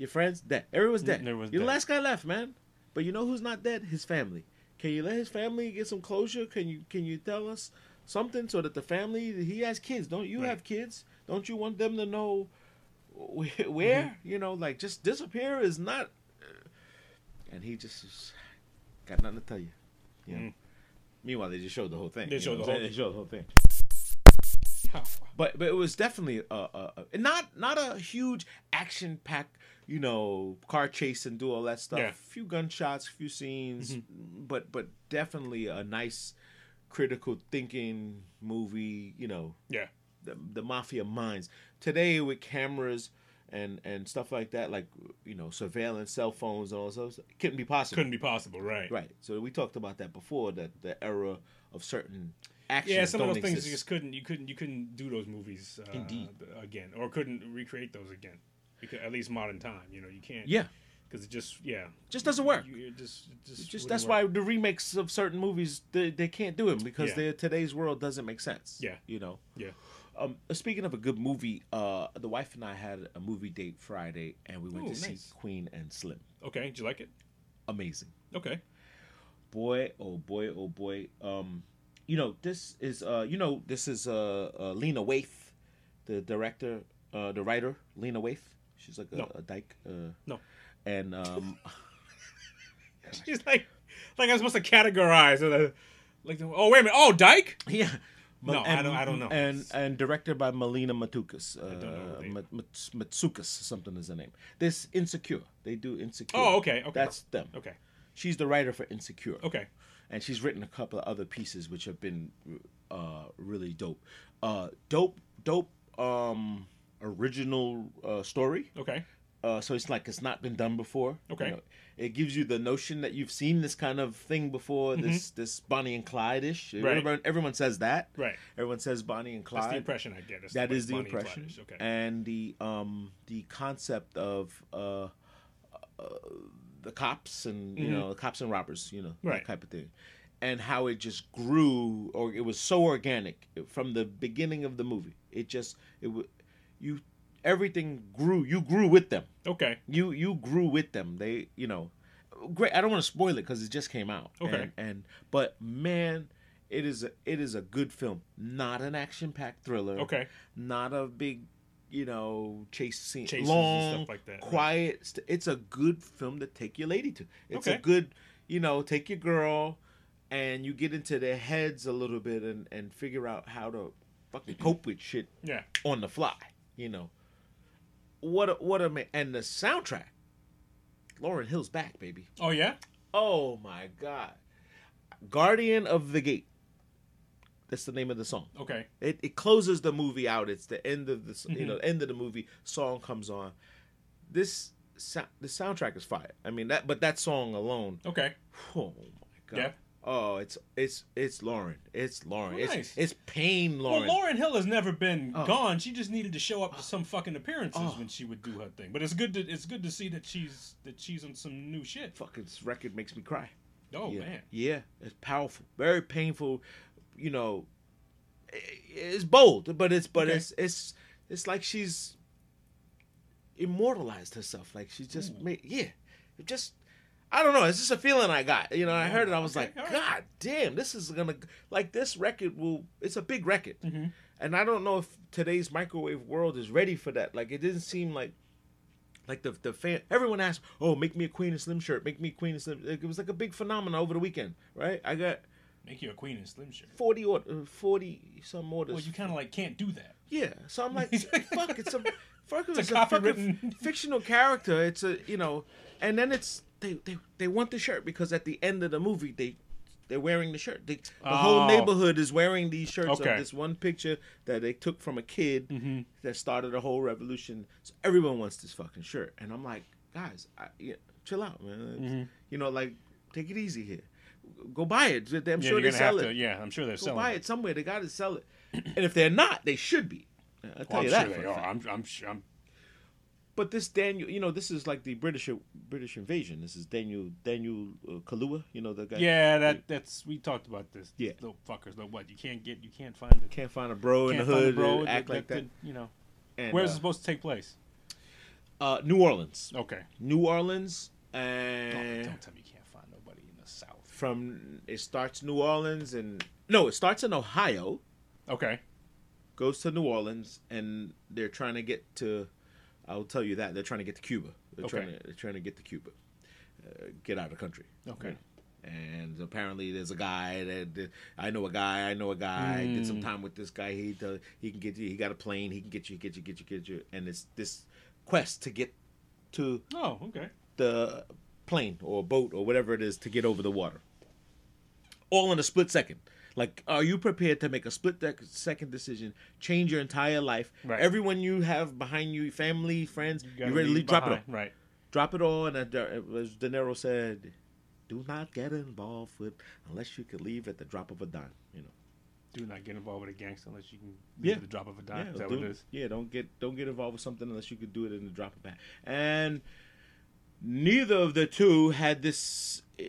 Your friends, dead. Everyone's dead. Everyone's You're the last guy left, man. But you know who's not dead? His family. Can you let his family get some closure? Can you can you tell us something so that the family he has kids? Don't you Right. have kids? Don't you want them to know wh- where? Mm-hmm. You know, like just disappear is not. And he just was- got nothing to tell you. know? Mm. Meanwhile, they just showed the whole thing. They showed the whole? They showed the whole thing. But but it was definitely a, a, a not not a huge action packed you know car chase and do all that stuff. Yeah. Few gunshots, a few scenes, Mm-hmm. but but definitely a nice critical thinking movie. You know Yeah. the the mafia minds today with cameras. And, and stuff like that, like you know, surveillance, cell phones, and all those, couldn't be possible. Couldn't be possible, right? Right. So we talked about that before. That the era of certain actions. Yeah, some of those things exist. you just couldn't. You couldn't. You couldn't do those movies. Uh, Indeed. Again, or couldn't recreate those again. Because at least modern time, you know, you can't. Yeah, Because it just, yeah, just doesn't work. You, it just, it just, just that's work. why the remakes of certain movies they, they can't do them because Yeah. today's world doesn't make sense. Yeah. you know. Yeah. Um, speaking of a good movie, uh, the wife and I had a movie date Friday, and we went Ooh, to see. Queen and Slim. Okay, did you like it? Amazing, Okay. boy, oh boy, oh boy. Um, you know this is uh, you know this is uh, uh Lena Waithe, the director, uh, the writer Lena Waithe. She's like a, No. a dyke. Uh, No. and um. She's like, like I'm supposed to categorize. Like, oh wait a minute. Oh, Dyke. Yeah. No, I don't- I don't know. And and directed by Melina Matukas. Uh, don't know who they- Mat- Mat- Matsoukas, something is the name. This Insecure. They do Insecure. Oh, okay, okay. That's them. Okay. She's the writer for Insecure. Okay. And she's written a couple of other pieces which have been uh, really dope. Uh, dope, dope um, original uh, story. Okay. Uh, so it's like it's not been done before. Okay. it gives you the notion that you've seen this kind of thing before. This this Bonnie and Clyde ish. Mm-hmm. Right. Everyone, everyone says that. Right. Everyone says Bonnie and Clyde. That's the impression I get. It's That is the Bonnie impression. is. Okay. And the um the concept of uh, uh the cops and you Mhm. know cops and robbers, you know Right. that type of thing, and how it just grew or it was so organic from the beginning of the movie. It just it you everything grew. You grew with them. Okay. You you grew with them. They you know great. I don't want to spoil it because it just came out. Okay. And, and but man. It is a it is a good film, not an action packed thriller Okay. not a big, you know, chase scene. Chases and Long, stuff like that, right. quiet. st- It's a good film to take your lady to. It's a good, you know, take your girl, and you get into their heads a little bit and and figure out how to fucking cope with shit Yeah. on the fly. You know, what a, what a ma- and the soundtrack. Lauryn Hill's back, baby. Oh yeah. Oh my god, Guardian of the Gate. That's the name of the song. Okay. It, it closes the movie out. It's the end of the s you know mm-hmm. end of the movie. Song comes on. This sou- the soundtrack is fire. I mean that, but that song alone. Okay. Oh my god. Yeah. Oh, it's it's it's Lauryn. It's Lauryn. Oh, it's nice. it's pain Lauryn. Well, Lauryn Hill has never been Oh. gone. She just needed to show up to some fucking appearances Oh. when she would do her thing. But it's good to it's good to see that she's that she's on some new shit. Fucking this record makes me cry. Oh yeah. man. Yeah, it's powerful. Very painful. You know, it's bold, but it's but Okay. it's it's it's like she's immortalized herself. Like she just Ooh. made yeah. Just I don't know. It's just a feeling I got. You know, I heard it. I was Okay, like, right. God damn, this is gonna like this record will. It's a big record, Mm-hmm. and I don't know if today's microwave world is ready for that. Like, it didn't seem like. Like the the fan, everyone asked, "Oh, make me a Queen and Slim shirt. Make me a Queen and Slim." It was like a big phenomenon over the weekend, right? I got Make you a queen in slim shirt. forty or uh, forty some orders. Well, you kind of like can't do that. Yeah, so I'm like, fuck, it's a fuck, it's, It's a, a fucking fictional character. It's a you know, and then it's they they they want the shirt because at the end of the movie they they're wearing the shirt. They, the whole Oh. neighborhood is wearing these shirts Okay. of this one picture that they took from a kid Mhm. that started a whole revolution. So everyone wants this fucking shirt, and I'm like, guys, I, yeah, chill out, man. Mm-hmm. You know, like take it easy here. Go buy it. I'm Yeah, sure they sell it. to. Yeah, I'm sure they're Go selling. buy it somewhere. They got to sell it. and if they're not, they should be. I'll tell Well, I'm you sure that. they are. I'm. I'm. I'm But this Daniel, you know, this is like the British British invasion. This is Daniel Daniel uh, Kaluuya. You know the guy. yeah, that that's we talked about this. Yeah. little fuckers. Like what? You can't get. You can't find it. Can't find a bro in the hood bro act like that. could, You know, And, where's uh, it supposed to take place? uh, New Orleans. Okay. New Orleans, Don't, and don't tell me you can't find nobody in the South. from it starts New Orleans, and no, it starts in Ohio, Okay. goes to New Orleans, and they're trying to get to. I'll tell you that they're trying to get to Cuba. They're Okay. trying to they're trying to get to Cuba, uh, get out of the country. Okay. and apparently there's a guy that, that- I know a guy. I know a guy. Did some Mm. time with this guy. He does, he can get you. He got a plane. He can get you. Get you. Get you. Get you. And it's this quest to get to Oh, okay. the plane or boat or whatever it is to get over the water. All in a split second. Like, are you prepared to make a split second decision, change your entire life? Right. Everyone you have behind you, family, friends, you, gotta ready to leave leave? Drop it all. Right. drop it all and as De Niro said do not get involved with unless you could leave at the drop of a dime you know Do not get involved with a gangster unless you can. Yeah. Yeah. The drop of a dime. yeah, Is that do- what it is? yeah don't get don't get involved with something unless you could do it in the drop of a hat and neither of the two had this eh,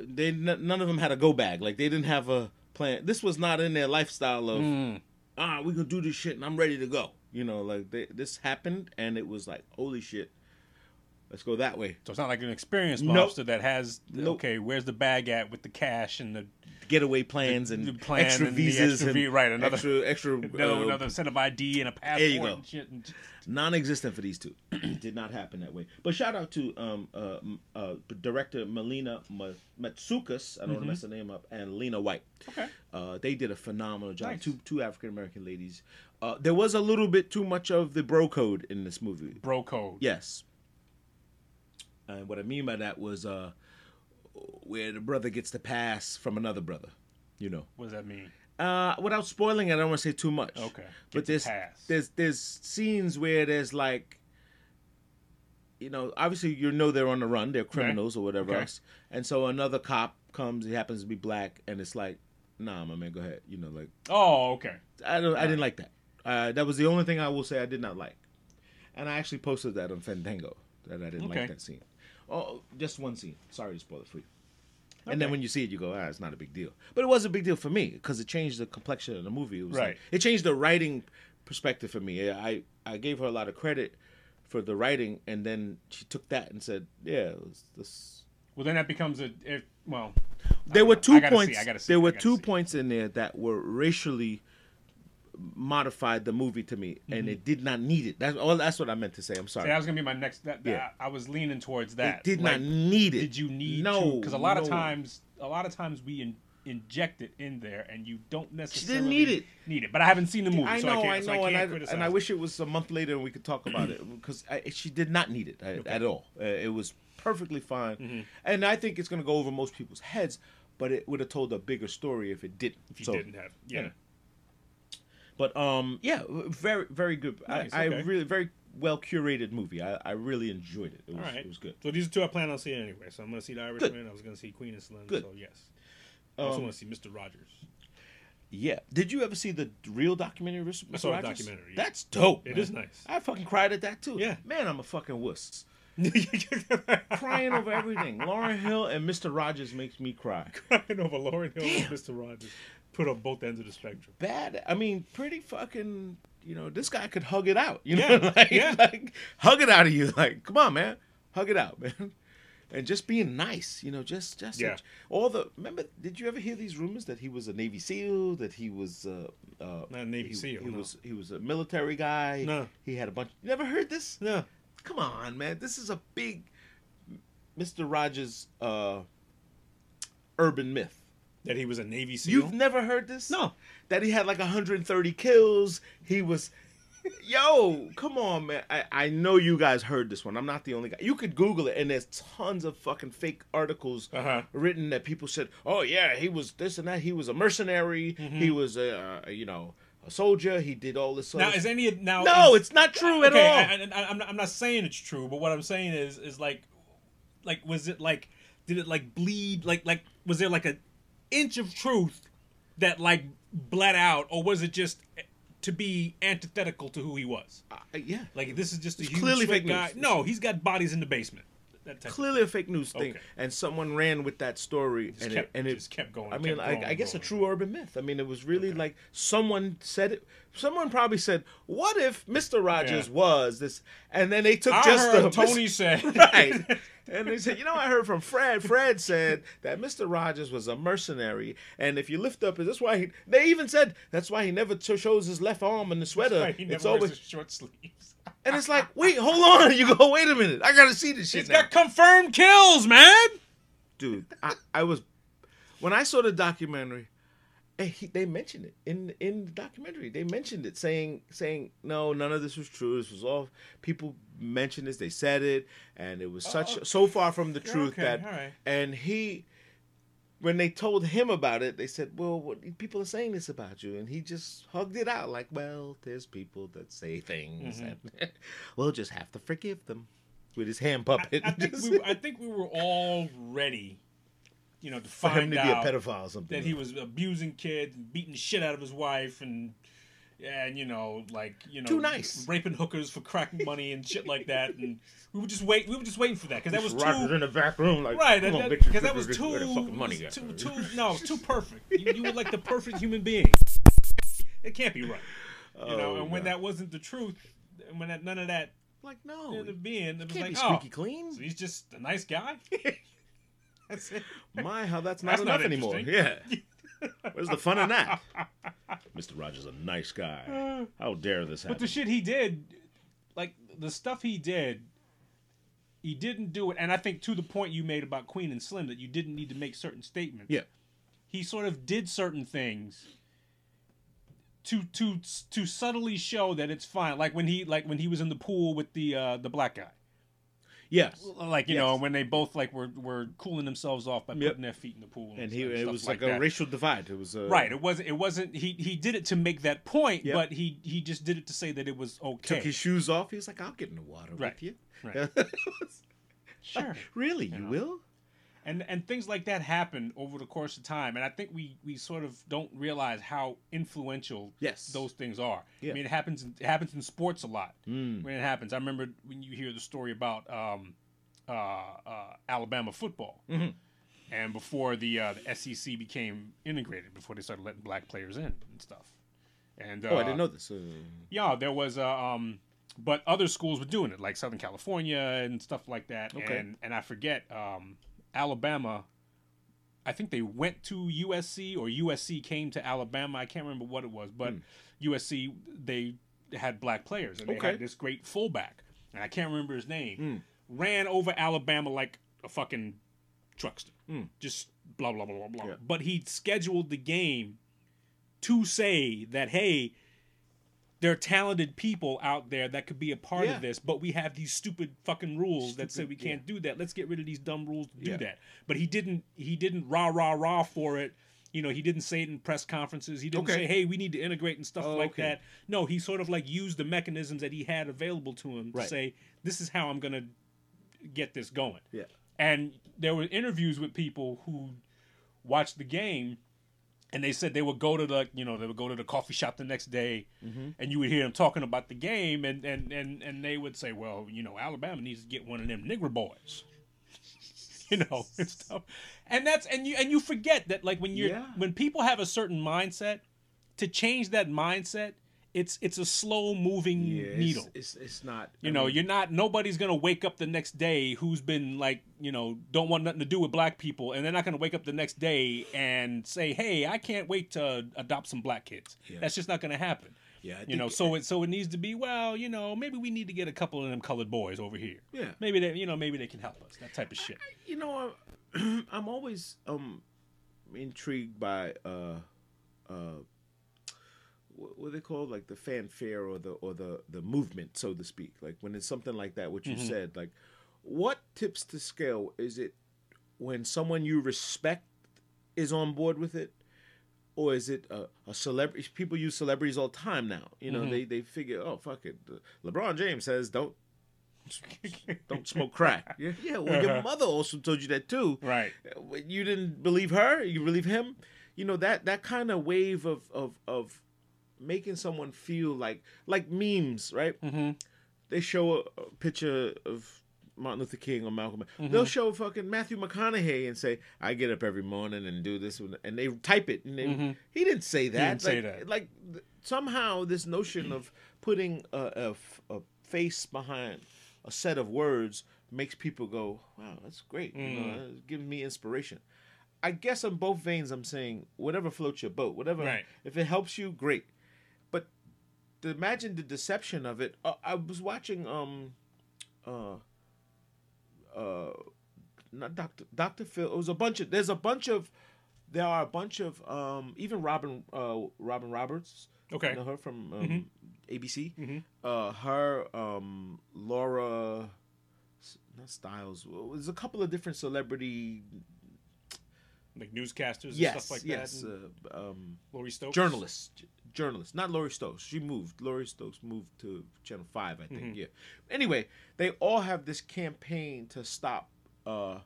they none of them had a go bag like they didn't have a plan. This was not in their lifestyle of Mm. ah we gonna do this shit and i'm ready to go. You know like they, this happened and it was like holy shit let's go that way So it's not like an experienced Nope. mobster that has. Nope. Okay, where's the bag at with the cash and the getaway plans and the plan extra and the visas extra and right, another- extra extra another, uh, another set of ID and a passport There you go. and shit. And, non-existent for these two. Did not happen that way. But shout out to um uh, uh director Melina Ma- Matsoukas, I don't want to mess the name up, and Lena Waithe. okay. Uh, they did a phenomenal job. Nice. Two two African American ladies. Uh, there was a little bit too much of the bro code in this movie. Bro code. Yes. And what I mean by that was uh, where the brother gets the pass from another brother. You know. What does that mean? Uh, without spoiling it, I don't want to say too much. Okay. but there's pass. there's there's scenes where there's like, you know, obviously you know they're on the run, they're criminals or whatever Okay. else, and so another cop comes, he happens to be black, and it's like, nah, my man, go ahead, you know, like Oh, okay. I don't, I didn't like that. Uh, that was the only thing I will say I did not like, and I actually posted that on Fandango that I didn't Okay. like that scene. Oh, just one scene. Sorry to spoil it for you. And then when you see it, you go, ah, it's not a big deal. But it was a big deal for me because it changed the complexion of the movie. It was Right. like- it changed the writing perspective for me. I I gave her a lot of credit for the writing, and then she took that and said, yeah, it was this. Well, then that becomes a. If, well, There were know. two see, points. Gotta see, there were two see. points in there that were racially modified the movie to me, and it did not need it. That's all. That's what I meant to say. I'm sorry. that was gonna be my next. That, Yeah. that- I was leaning towards that. it did Like, not need it. Did you need no? Because a lot of times, a lot of times we in, inject it in there, and you don't necessarily need it. Need it, but I haven't seen the movie, I so know, I I, can't. so know, I and I and I wish it was a month later and we could talk about it because she did not need it at, at all. Uh, it was perfectly fine, Mm-hmm. and I think it's going to go over most people's heads. But it would have told a bigger story if it didn't. If you So, didn't have, yeah. yeah. But um, yeah, very very good. Nice, I, okay. I really very well curated movie. I, I really enjoyed it. It was All right. it was good. So these are two I plan on seeing anyway. So I'm going to see The Irishman. I was going to see Queen and Slim. Good. So yes. I also Um, want to see Mr. Rogers. Yeah. Did you ever see the real documentary? Mr. I saw Rogers? documentary, yeah. That's dope. It man. is nice. I fucking cried at that too. Yeah. Man, I'm a fucking wuss. Crying over everything. Lauryn Hill and Mr. Rogers makes me cry. Crying over Lauryn Hill and Mr. Rogers. Put on both ends of the spectrum. Bad. I mean, pretty fucking. You know, this guy could hug it out. You know, Yeah, like, yeah. like hug it out of you. Like, come on, man, hug it out, man. and just being nice. You know, just just Yeah. all the. Remember, did you ever hear these rumors that he was a Navy SEAL? That he was uh, uh, Not a Navy he, SEAL, He no. was he was a military guy. No. he had a bunch. You never heard this? No. Come on, man. This is a big Mr. Rogers uh, urban myth. That he was a Navy SEAL. You've never heard this? No. That he had like 130 kills. He was. Yo, come on, man. I, I know you guys heard this one. I'm not the only guy. You could Google it, and there's tons of fucking fake articles Uh-huh. written that people said, oh, yeah, he was this and that. He was a mercenary. Mm-hmm. He was, a, uh, you know, a soldier. He did all this Now is any now? No, is- it's not true at okay, all. I, I, I'm not, I'm not saying it's true, but what I'm saying is is like, like was it like, did it like bleed? Like like was there like an inch of truth that like bled out, or was it just to be antithetical to who he was? Uh, yeah. Like this is just a huge clearly fake guy. news. No, he's got bodies in the basement. That type of- clearly a fake news thing, Okay. and someone ran with that story, Just and kept- it, and it just kept going, I mean, going I, I guess a true urban myth. I mean, it was really like someone said it. Someone probably said, "What if Mister Rogers Yeah. was this?" And then they took I just the Tony said right. And they said, you know, I heard from Fred. Fred said that Mr. Rogers was a mercenary, and if you lift up, his that's why he. They even said that's why he never t- shows his left arm in the sweater. Right, he never it's wears always, his short sleeves. and it's like, wait, hold on. You go, wait a minute. I gotta see this shit He's now got confirmed kills, man. dude I, I was when i saw the documentary eh, he, they mentioned it in in the documentary. They mentioned it saying saying no none of this was true. This was all people mentioned this. They said it and it was such Oh, so far from the truth okay, that right. and he when they told him about it they said well what, people are saying this about you. And he just hugged it out like well there's people that say things Mm-hmm. and we'll just have to forgive them with his hand puppet. I think, we, I think we were all ready, you know, to for him find to be a out pedophile or something that he was abusing kids and beating the shit out of his wife and and you know like you know Too nice. raping hookers for crack money and shit like that and we were just wait we were just waiting for that because that was too in the back room, like, right because that was too money at? too, too no too perfect you, you were like the perfect human being it can't be right you know Oh, and when God. that wasn't the truth and when that, none of that like, no, ended up being it was like be oh squeaky clean. so he's just a nice guy My, how that's not That's enough not anymore. Yeah, where's the fun in that? Mr. Rogers a nice guy. How dare this happen? But the shit he did, like the stuff he did, he didn't do it. And I think to the point you made about Queen and Slim that you didn't need to make certain statements. yeah, He sort of did certain things to to to subtly show that it's fine. Like when he like when he was in the pool with the uh the black guy. Yes, Like you know when they both like were were cooling themselves off by Yep. putting their feet in the pool. and he stuff- it was like, a racial divide. It was uh, Right. It wasn't. It wasn't. He he did it to make that point, Yep. but he he just did it to say that it was okay. Took his shoes off. He was like, "I'll get in the water Right. with you." Right. Sure. really, you know. will? And and things like that happen over the course of time and i think we we sort of don't realize how influential Yes. those things are Yeah. i mean it happens in, it happens in sports a lot Mm. when it happens i remember when you hear the story about um uh, uh alabama football Mhm. and before the uh the sec became integrated before they started letting black players in and stuff and uh, Oh, I didn't know this. Uh, yeah, there was a um, but other schools were doing it, like Southern California and stuff like that. Okay. And and I forget, um, Alabama. I think they went to USC or USC came to Alabama. I can't remember what it was, but USC they had black players and they Okay. had this great fullback, and I can't remember his name. Mm. Ran over Alabama like a fucking truckster. Mm. Just blah blah blah blah blah. Yeah. But he scheduled the game to say that hey, there are talented people out there that could be a part Yeah. of this, but we have these stupid fucking rules that say we can't do that. Let's get rid of these dumb rules to do Yeah. that. But he didn't. He didn't rah rah rah for it. You know, he didn't say it in press conferences. He didn't Okay. say, "Hey, we need to integrate and stuff Oh, like okay. that." No, he sort of like used the mechanisms that he had available to him Right. to say, "This is how I'm going to get this going." yeah. And there were interviews with people who watched the game, and they said they would go to the, you know, they would go to the coffee shop the next day, mm-hmm. and you would hear them talking about the game, and and and and they would say, well, you know, Alabama needs to get one of them nigger boys, you know, and stuff. And that's and you and you forget that like when you're Yeah. when people have a certain mindset, to change that mindset it's it's a slow moving Yeah, needle. It's, it's not. You I know, mean, you're not. Nobody's gonna wake up the next day who's been like, you know, don't want nothing to do with black people, and they're not gonna wake up the next day and say, "Hey, I can't wait to adopt some black kids." Yeah. That's just not gonna happen. Yeah, I you know, so it so it needs to be. Well, you know, maybe we need to get a couple of them colored boys over here. Yeah. Maybe they, you know, maybe they can help us. That type of shit. you know, I'm, I'm always um intrigued by uh uh what, they called like the fanfare or the or the the movement so to speak like when it's something like that what you mm-hmm. said like what tips the scale is it when someone you respect is on board with it or is it a, a celebrity people use celebrities all the time now you know mm-hmm. they they figure oh fuck it lebron james says don't don't smoke crack. Yeah, yeah. Well, your mother also told you that too. Right. You didn't believe her. You believe him. You know that that kind of wave of of of making someone feel like like memes, right? Mm-hmm. They show a, a picture of Martin Luther King or Malcolm. Mm-hmm. They'll show fucking Matthew McConaughey and say, "I get up every morning and do this," and they type it. And they, he didn't say that. Mm-hmm. didn't say like, that. Like th- somehow this notion of putting a a face behind a set of words makes people go, "Wow, that's great." You know, Mm. it's giving me inspiration. I guess on both veins, I'm saying whatever floats your boat, whatever. Right. If it helps you, great. To imagine the deception of it. Uh, I was watching um, uh, uh, not Doctor Doctor Phil. It was a bunch of. There's a bunch of. There are a bunch of um, even Robin uh, Robin Roberts. Okay. You know her from um, ABC. Uh, her um, Laura, not Styles. There's a couple of different celebrity. Like newscasters and stuff like yes. that. and Uh, um, Lori Stokes. journalists, J- journalists, not Lori Stokes. She moved. Lori Stokes moved to Channel Five, I think. Mm-hmm. Yeah. Anyway, they all have this campaign to stop uh,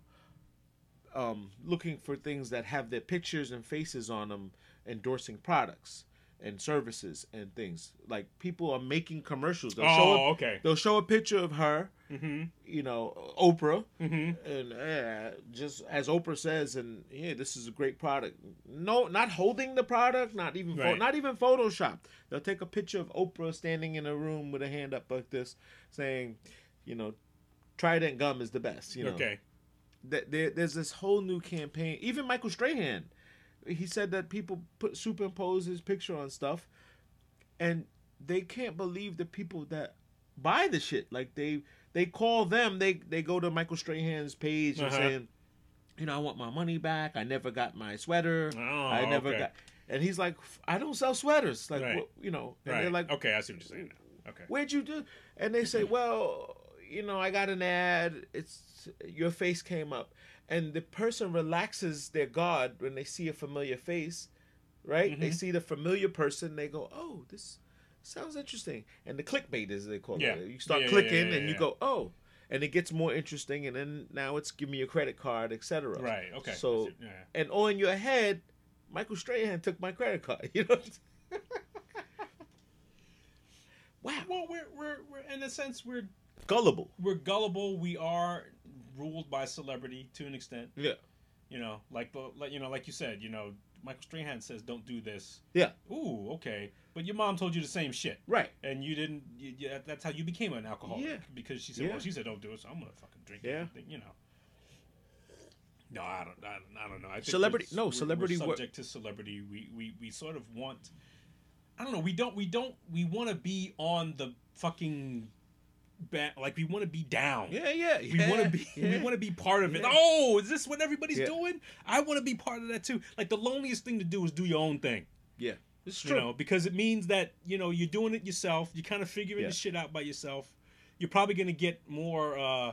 um, looking for things that have their pictures and faces on them, endorsing products and services and things. Like people are making commercials. They'll show Oh, a, okay. They'll show a picture of her, Mm-hmm. you know, Oprah, Mm-hmm. and uh, just as Oprah says, and yeah, this is a great product. No, not holding the product, not even Right. not even Photoshop. They'll take a picture of Oprah standing in a room with a hand up like this, saying, you know, Trident gum is the best. You know, Okay. that there, there's this whole new campaign. Even Michael Strahan, he said that people put superimpose his picture on stuff, and they can't believe the people that buy the shit. Like they they call them. They they go to Michael Strahan's page and Uh-huh. saying, you know, I want my money back. I never got my sweater. Oh, I never okay. got. And he's like, I don't sell sweaters. Like, Right. what, you know, and Right. they're like, okay, I see what you're saying now. Okay. where'd you do? And they say, well, you know, I got an ad. It's your face came up, and the person relaxes their guard when they see a familiar face, right? They mm-hmm. see the familiar person. They go, oh, this sounds interesting. And the clickbait is they call Yeah. it. You start Yeah, clicking, yeah, and you go, oh. And it gets more interesting, and then now it's give me a credit card, etc. Right. Okay. So, and all in your head, Michael Strahan took my credit card. You know. wow, Well, we're, we're we're in a sense we're gullible. we're gullible. We are ruled by celebrity to an extent. Yeah. You know, like the like you know, like you said, you know, Michael Strahan says don't do this. Yeah. Ooh, okay. But your mom told you the same shit. Right. And you didn't. You, you, that's how you became an alcoholic. Yeah. Because she said, Yeah. "Well, she said don't do it, so I'm gonna fucking drink Yeah. everything." You know. No, I don't. I don't, I don't know. I think Celebrity- no, we're- celebrity We're wor- subject to celebrity. We, we we sort of want. I don't know. We don't. We don't. We want to be on the fucking. Ba- like we want to be down. Yeah, yeah. We want to be. We want to be part of it. Yeah. Oh, is this what everybody's Yeah. doing? I want to be part of that too. Like the loneliest thing to do is do your own thing. Yeah, it's You true. know, because it means that you know you're doing it yourself. You're kind of figuring Yeah. the shit out by yourself. You're probably going to get more uh,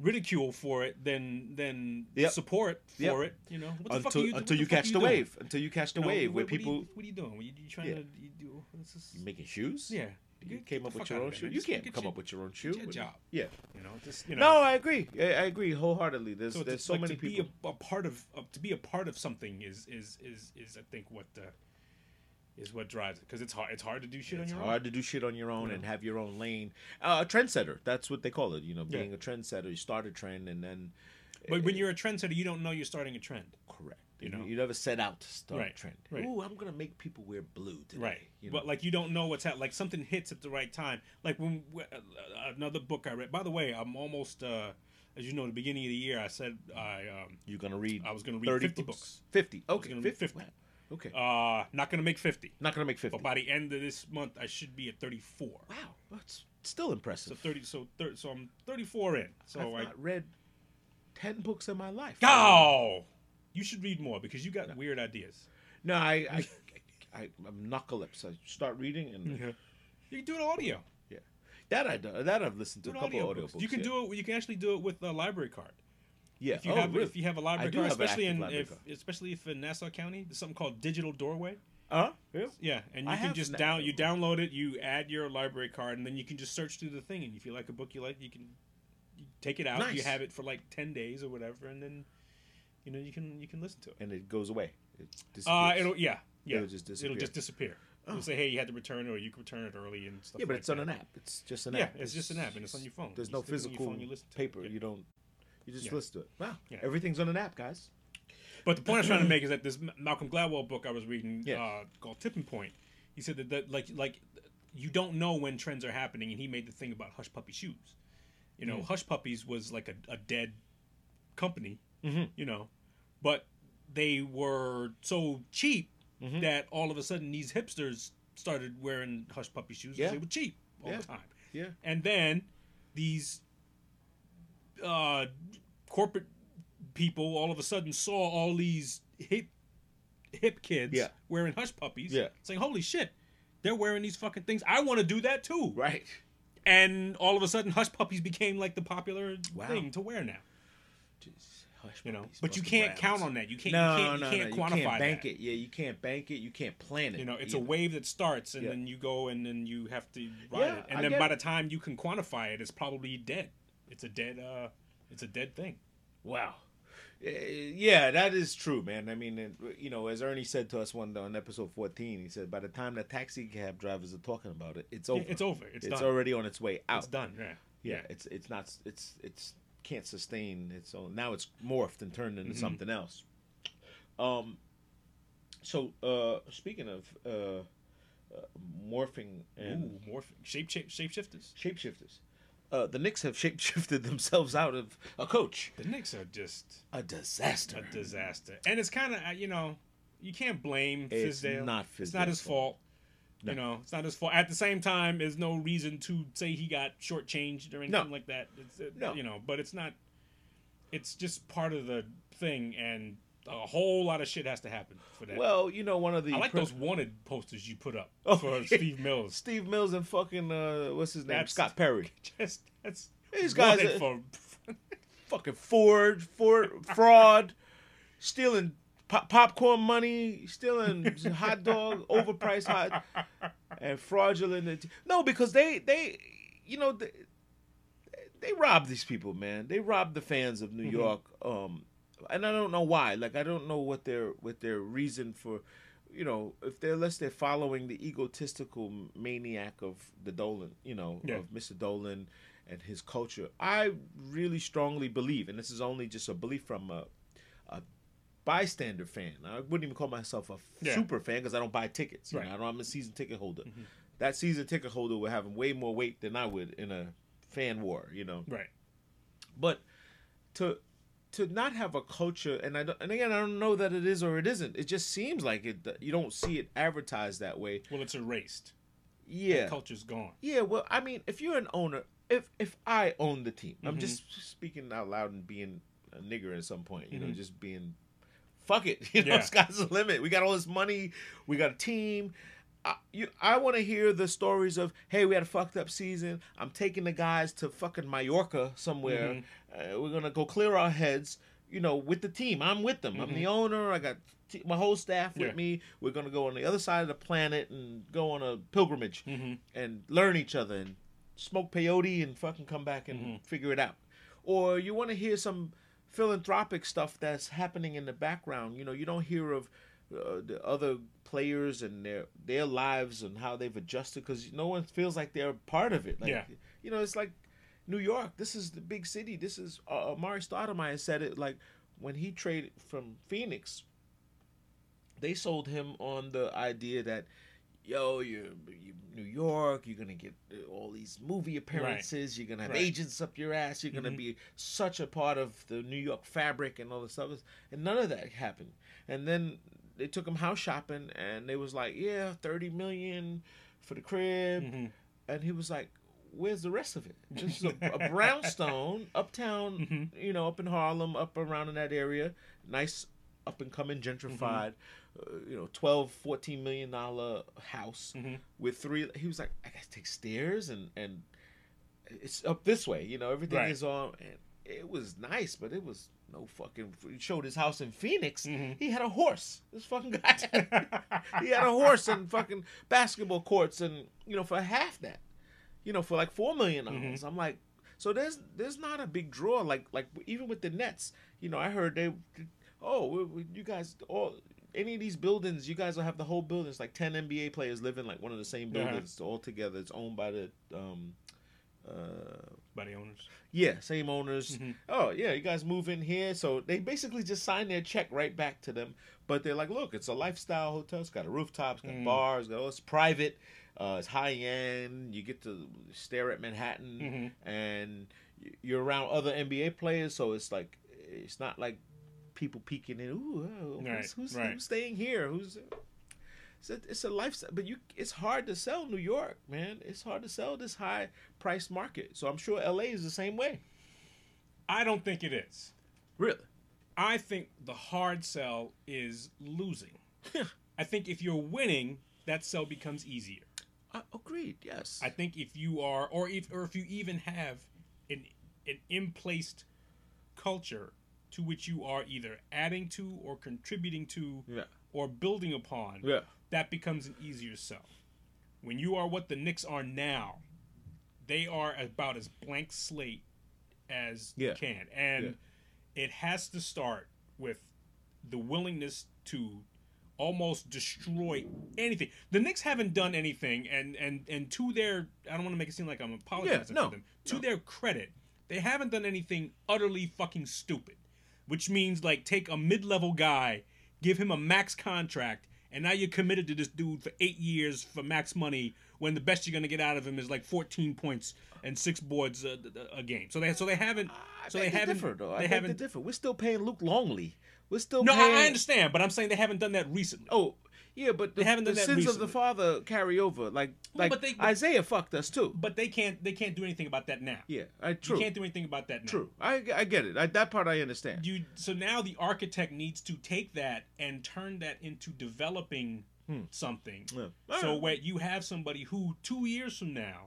ridicule for it than than Yep. support for Yep. it. You know, what the fuck until are you, until you are catch the doing? wave. Until you catch the You know, wave, what, where what are you- people what are you doing? What are you, you trying Yeah. to you do? This is, making shoes. yeah. You came the up with your own shoe. You can't come up with your own shoe. your job. Yeah. You know, just you know. No, I agree. I, I agree wholeheartedly. There's So there's so like many to people. be a, a part of uh, to be a part of something is is is is I think what uh, is what drives it because it's hard it's hard to do shit It's on your hard to do shit on your own Yeah. and have your own lane. Uh, a trendsetter. That's what they call it. You know, Yeah. being a trendsetter. You start a trend and then. own. But when you're a trendsetter, you don't know you're starting a trend. correct. You know. you never set out to start Right, a trend. right. Ooh, I'm gonna make people wear blue today. Right. You know? But like you don't know what's happening. Like something hits at the right time. Like when uh, another book I read. By the way, I'm almost. uh as you know, the beginning of the year, I said I um, you're gonna read. I was gonna read 30 50 books. Fifty. Okay. gonna read 50. 50. Wow. Okay. uh not gonna make 50. Not gonna make fifty. But by the end of this month, I should be at 34. wow, that's still impressive. So 30. So thir- so I'm 34 in. So I've I. not read ten books in my life. Oh, you should read more because you got weird ideas. No, I, I, I, I'm knuckle-lips. I start reading and You can do it audio. Yeah, that I do, that I've listened to Do a couple audio audio books. You can yeah. do it. You can actually do it with a library card. Yeah. If you oh, have really? if you have a library card, especially in if card. especially if in Nassau County, there's something called Digital Doorway. Uh, yeah. Yeah, and you I can just down you download it, you add your library card, and then you can just search through the thing. And if you like a book you like, you can take it out. You have it for like ten days or whatever, and then you know you can you can listen to it. And it goes away. It Uh, disappears. it'll yeah yeah It'll just disappear. It'll just disappear. Oh. It'll say hey you had to return it or you can return it early and stuff. yeah, but like it's on that. an app. It's just an Yeah, app. Yeah, it's just an app and it's on your phone. There's You no stick it on your physical phone, you paper. Yeah. You don't. You just Yeah. listen to it. Wow. Yeah. Everything's on an app, guys. But the point I was trying to make is that this Malcolm Gladwell book I was reading uh, called Tipping Point, he said that, that like like you don't know when trends are happening, and he made the thing about Hush Puppy shoes. You know, Mm. Hush Puppies was like a, a dead company, Mhm. you know, but they were so cheap Mhm. that all of a sudden these hipsters started wearing Hush Puppy shoes Yeah. they were cheap all Yeah. the time. Yeah. And then these uh, corporate people all of a sudden saw all these hip hip kids Yeah. wearing hush puppies, Yeah. saying, "Holy shit, they're wearing these fucking things. I want to do that too." Right. And all of a sudden, hush puppies became like the popular Wow. thing to wear now. Jeez. Hush You know, but you can't count on that. You can't. No, you can't, no, you can't no. quantify you can't bank that. it. Yeah, you can't bank it. You can't plan it. You know, it's you a wave that starts, and Yeah. then you go, and then you have to ride Yeah, it. And I then by it. the time you can quantify it, it's probably dead. It's a dead. uh It's a dead thing. Wow. Uh, Yeah, that is true, man. I mean, you know, as Ernie said to us one on episode 14, he said by the time the taxi cab drivers are talking about it, it's over. Yeah, it's over. It's, It's done. already on its way out. It's done. Yeah. Yeah, it's it's not it's it's can't sustain its own. Now it's morphed and turned into Mhm. something else. Um. So, uh, speaking of uh, uh morphing and Ooh, more shape shape shapeshifters. shapeshifters, uh, the Knicks have shapeshifted themselves out of a coach. The Knicks are just A disaster. a disaster, and it's kind of you know you can't blame It's Fizdale. not It's not his fault. No. You know, it's not his fault. At the same time, there's no reason to say he got shortchanged or anything No. like that. It's, uh, No. You know, but it's not. It's just part of the thing, and a whole lot of shit has to happen for that. Well, you know, one of the I like those wanted posters you put up Oh, for. Steve Mills. Steve Mills and fucking uh, what's his name? That's- Scott Perry. Just that's These guys wanted are- for fucking Ford, Ford fraud, stealing pop- popcorn money, stealing hot dog, overpriced hot, and fraudulent. No, because they they, you know, they, they robbed these people, man. They robbed the fans of New Mhm. York, um, and I don't know why. Like I don't know what their what their reason for. You know, if they're unless they're following the egotistical maniac of the Dolan, you know, Yeah. of Mr. Dolan and his culture. I really strongly believe, and this is only just a belief from a, a bystander fan. I wouldn't even call myself a Yeah. super fan because I don't buy tickets. You Right. know, I don't, I'm a season ticket holder. Mhm. That season ticket holder would have way more weight than I would in a fan war. You know, right. but to to not have a culture, and I don't, and again, I don't know that it is or it isn't. It just seems like it. You don't see it advertised that way. Well, it's erased. Yeah, The culture's gone. yeah, well, I mean, if you're an owner, if if I own the team, I'm Mhm. just speaking out loud and being a nigger at some point, you know, Mhm. just being, fuck it, you know, Yeah. sky's the limit. We got all this money, we got a team. I, you, I want to hear the stories of, hey, we had a fucked up season. I'm taking the guys to fucking Mallorca somewhere. Mm-hmm. Uh, we're gonna go clear our heads, you know, with the team. I'm with them. I'm the owner. I got t- my whole staff with Mm-hmm. Yeah. me. We're gonna go on the other side of the planet and go on a pilgrimage hmm and learn each other and smoke peyote and fucking come back and Mhm. figure it out. Or you want to hear some philanthropic stuff that's happening in the background. You know, you don't hear of uh, the other players and their their lives and how they've adjusted because no one feels like they're part of it. Like, Yeah. You know, it's like New York. This is the big city. This is uh, Amar'e Stoudemire said it like when he traded from Phoenix. They sold him on the idea that, yo, you're, you New York. You're gonna get all these movie appearances. You're gonna have Right. agents up your ass. You're gonna Mhm. be such a part of the New York fabric and all this stuff. And none of that happened. And then they took him house shopping, and they was like, yeah, thirty million for the crib Mhm. and he was like, "Where's the rest of it? This is a, a brownstone, uptown, Mhm. you know, up in Harlem, up around in that area, nice, up and coming, gentrified, uh, you know, 12, 14 million dollar house Mhm. with three He was like, "I got to take stairs and and it's up this way, you know, everything Right. is on." And it was nice, but it was. No fucking. He showed his house in Phoenix. Mhm. He had a horse. This fucking guy. he had a horse and fucking basketball courts and you know for half that you know for like four million dollars i'm like so there's there's not a big draw like like even with the nets you know i heard they oh we, we- you guys all any of these buildings you guys will have the whole building it's like 10 nba players live in like one of the same buildings all together it's owned by the um uh By the owners. yeah, same owners. Mhm. Oh, yeah, you guys move in here. So they basically just sign their check right back to them. But they're like, look, it's a lifestyle hotel. It's got a rooftop, it's got Mm. bars, got, oh, it's private, uh, it's high end. You get to stare at Manhattan, Mhm. and you're around other NBA players. So it's like, it's not like people peeking in. Ooh, oh, who's, Right, who's, right. who's staying here? Who's it's a, it's a lifestyle, but you it's hard to sell New York, man. It's hard to sell this high price market. So I'm sure LA is the same way. I don't think it is. Really? I think the hard sell is losing. I think if you're winning, that sell becomes easier. I agreed. Yes. I think if you are, or if, or if you even have an an emplaced culture to which you are either adding to or contributing to yeah. or building upon, Yeah. that becomes an easier sell. When you are what the Knicks are now, they are about as blank slate as Yeah. you can, and it has to start with the willingness to almost destroy anything. The Knicks haven't done anything, and and and to their, I don't want to make it seem like I'm apologizing no, for them. To no. their credit, they haven't done anything utterly fucking stupid, which means like take a mid-level guy, give him a max contract, and now you're committed to this dude for eight years for max money. When the best you're gonna get out of him is like 14 points and six boards a, a- a game. So they so they haven't. Ah, I So they haven't. differ, though. I They haven't. differ. We're still paying Luke Longley. We're still No, paying. I I understand, but I'm saying they haven't done that recently. Oh, yeah, but the, the sins of the father carry over. Like, like but they- Isiah fucked us too. But they can't. They can't do anything about that now. Yeah, I true. You can't do anything about that now. True. I, I get it. I, that part I understand. You so now the architect needs to take that and turn that into developing Hmm. something. Yeah. So Alright. where you have somebody who two years from now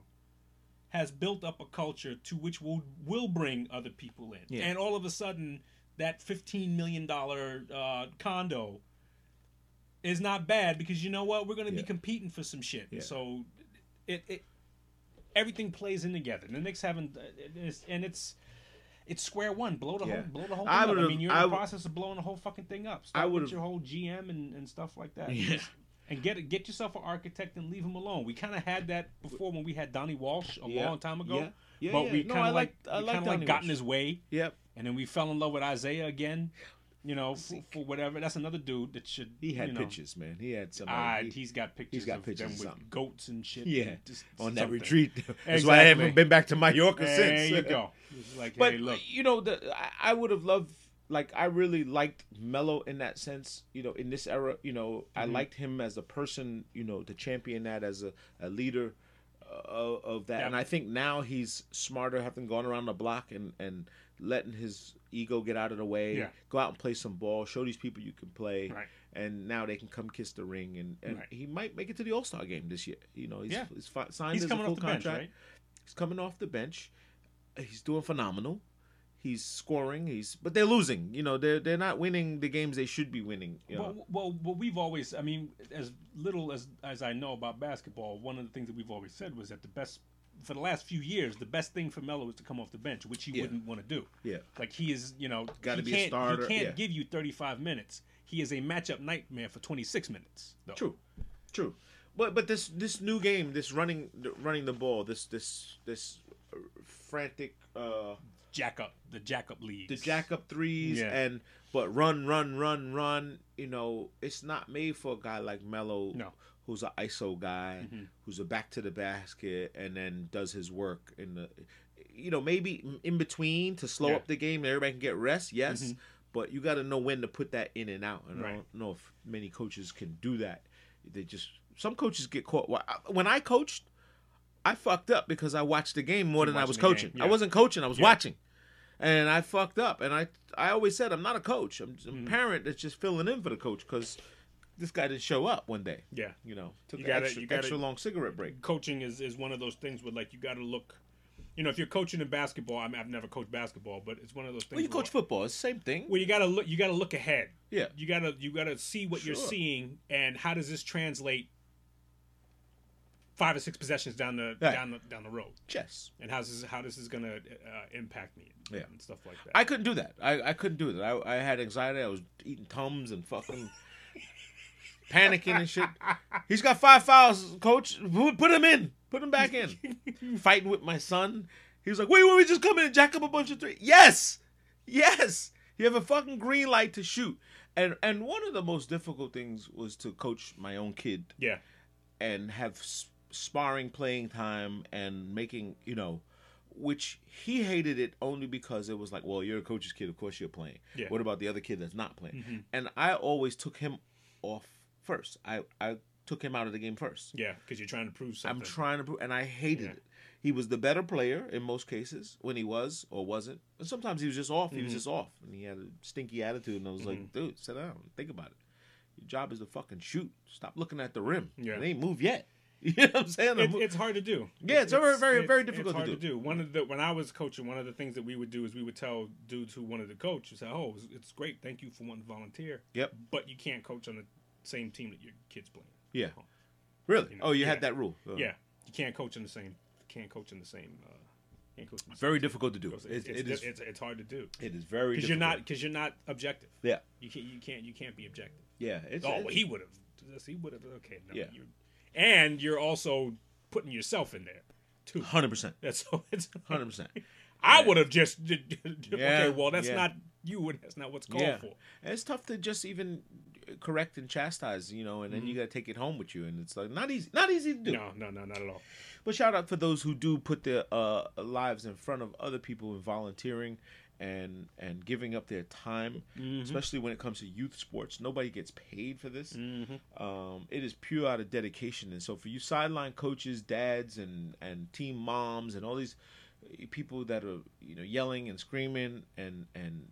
has built up a culture to which will will bring other people in, Yeah. and all of a sudden that fifteen million dollar uh, condo is not bad because you know what we're going to be competing for some shit. Yeah. So it, it everything plays in together. The Knicks haven't, uh, is, and it's. It's square one. Blow the Yeah. whole, blow the whole I. I mean, you're in I the process of blowing the whole fucking thing up. I Start with your whole GM and, and stuff like that Yeah. and get get yourself an architect and leave him alone. We kind of had that before when we had Donnie Walsh a Yeah. long time ago. Yeah. Yeah, but yeah. we No, kind I of like, like- I we like kind of like got in his way, Yep. and then we fell in love with Isiah again. You know, for, for whatever. That's another dude that should. He had you know, pictures, man. He had some. Ah, he- he's got pictures. got of pictures them of with goats and shit. Yeah. and just on that retreat. That's why I haven't been back to Mallorca There since. There you go. Like, But hey, look. you know, the I, I would have loved. Like I really liked Melo in that sense. You know, in this era, you know, I Mhm. liked him as a person. You know, to champion that as a, a leader uh, of, of that. Yep. And I think now he's smarter, having gone around the block and and letting his ego get out of the way. Yeah. Go out and play some ball. Show these people you can play. Right. And now they can come kiss the ring, and, and Right. he might make it to the All Star game this year. You know, he's, Yeah. he's fi- signed He's as a full off the bench, contract. right? He's coming off the bench. He's doing phenomenal. He's scoring. He's but they're losing. You know, they're they're not winning the games they should be winning. You know? Well, well, well, we've always, I mean, as little as as I know about basketball, one of the things that we've always said was that the best for the last few years, the best thing for Melo is to come off the bench, which he Yeah. wouldn't want to do. yeah, Like he is, you know, Gotta he be a can't, starter, He can't yeah. give you 35 minutes. He is a matchup nightmare for 26 minutes. Though. true, true. But but this this new game, this running running the ball, this this this frantic uh Jack up the jack up leads. the jack up threes Yeah. and but run run run run you know it's not made for a guy like Melo No. Who's an ISO guy Mhm. who's a back to the basket and then does his work in the you know maybe in between to slow Yeah. up the game and everybody can get rest yes Mhm. but you got to know when to put that in and out and I Right. don't know if many coaches can do that they just some coaches get caught when I coached I fucked up because I watched the game more than I was coaching. I wasn't coaching, I was Yeah. watching. And I fucked up. And I I always said I'm not a coach. I'm just a Mhm. parent that's just filling in for the coach because this guy didn't show up one day. Yeah. You know, took You an gotta- extra, you gotta- extra long cigarette break. coaching is, is one of those things where like you got to look you know if you're coaching in basketball I mean, i've never coached basketball but it's one of those things Well, you where, coach football. It's the same thing. where you got to look you got to look ahead Yeah. you got to you got to see what you're seeing and how does this translate five or six possessions down the Right. down the down the road Chess. and how's this how this is going to uh, impact me Yeah. and stuff like that I couldn't do that. I, I couldn't do that. I, I had anxiety. I was eating Tums and fucking panicking and shit. He's got five fouls, coach. Put him in. Put him back in. Fighting with my son. He was like, wait, wait, we just come in and jack up a bunch of three. Yes. Yes. You have a fucking green light to shoot. And and one of the most difficult things was to coach my own kid yeah and have sparring playing time and making you know which he hated it only because it was like well you're a coach's kid of course you're playing Yeah. what about the other kid that's not playing Mhm. and i always took him off first i i took him out of the game first yeah because you're trying to prove something i'm trying to prove and i hated Yeah. it he was the better player in most cases when he was or wasn't and sometimes he was just off he was Mhm. just off and he had a stinky attitude and i was Mhm. like dude sit down think about it your job is to fucking shoot stop looking at the rim Yeah. it ain't moved yet you know what i'm saying it, it's hard to do. Yeah, it's very, very, very difficult it's to hard do. One of the when I was coaching, one of the things that we would do is we would tell dudes who wanted to coach, we say, "Oh, it's- it's great, thank you for wanting to volunteer." Yep. But you can't coach on the same team that your kids playing. Yeah. Really? You know, oh, you yeah. had that rule. Uh, Yeah, you can't coach in the same. Can't coach in the same. Uh, can't coach. In the Very same difficult to do. It's, It's, it's, it's, it's hard to do It is very because you're not because you're not objective. Yeah. You can't you can't you can't be objective. Yeah. It's, oh, well, he would have. He would have. Okay, no. Yeah. You, and you're also putting yourself in there too. Hundred percent. That's so it's Hundred percent. I Yeah. would have just okay. Well, that's yeah. not you, and that's not what's called Yeah. for. And it's tough to just even correct and chastise, you know, and then you got to take it home with you, and it's like not easy, not easy to do. Mm-hmm. No, no, no, not at all. But shout out for those who do put their uh, lives in front of other people in volunteering and and giving up their time, Mm-hmm. especially when it comes to youth sports. Nobody gets paid for this. Mm-hmm. um, it is pure out of dedication. And so for you sideline coaches, dads, and and team moms, and all these people that are you know yelling and screaming and and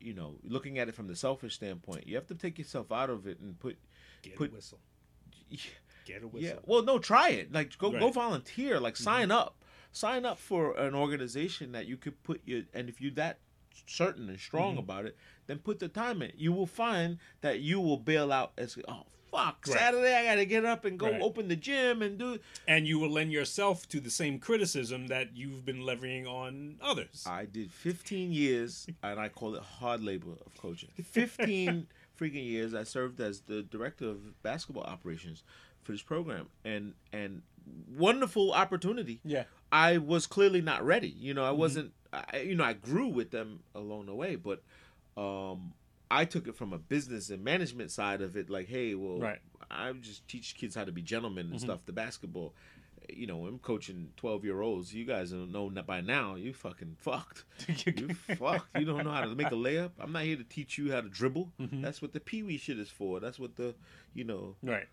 you know looking at it from the selfish standpoint, you have to take yourself out of it and put Get Put- a whistle. yeah. Get a whistle. Yeah. Well, no, try it. Like go go Right. Mm-hmm. volunteer. Like sign up. Sign up for an organization that you could put your and if you're that certain and strong Mhm. about it, then put the time in. You will find that you will bail out as oh fuck Right. Saturday I got to get up and go Right. open the gym and do. And you will lend yourself to the same criticism that you've been levying on others. I did 15 years and I call it hard labor of coaching. 15 freaking years I served as the director of basketball operations for this program and and wonderful opportunity. yeah. I was clearly not ready. You know, I Mm-hmm. wasn't. I, you know, I grew with them along the way, but um, I took it from a business and management side of it. Like, hey, well, Right. I just teach kids how to be gentlemen and Mhm. stuff. The basketball, you know, I'm coaching twelve year olds. You guys don't know that by now. You fucking fucked. You fucked. You don't know how to make a layup. I'm not here to teach you how to dribble. Mhm. That's what the pee wee shit is for. That's what the, you know, Right.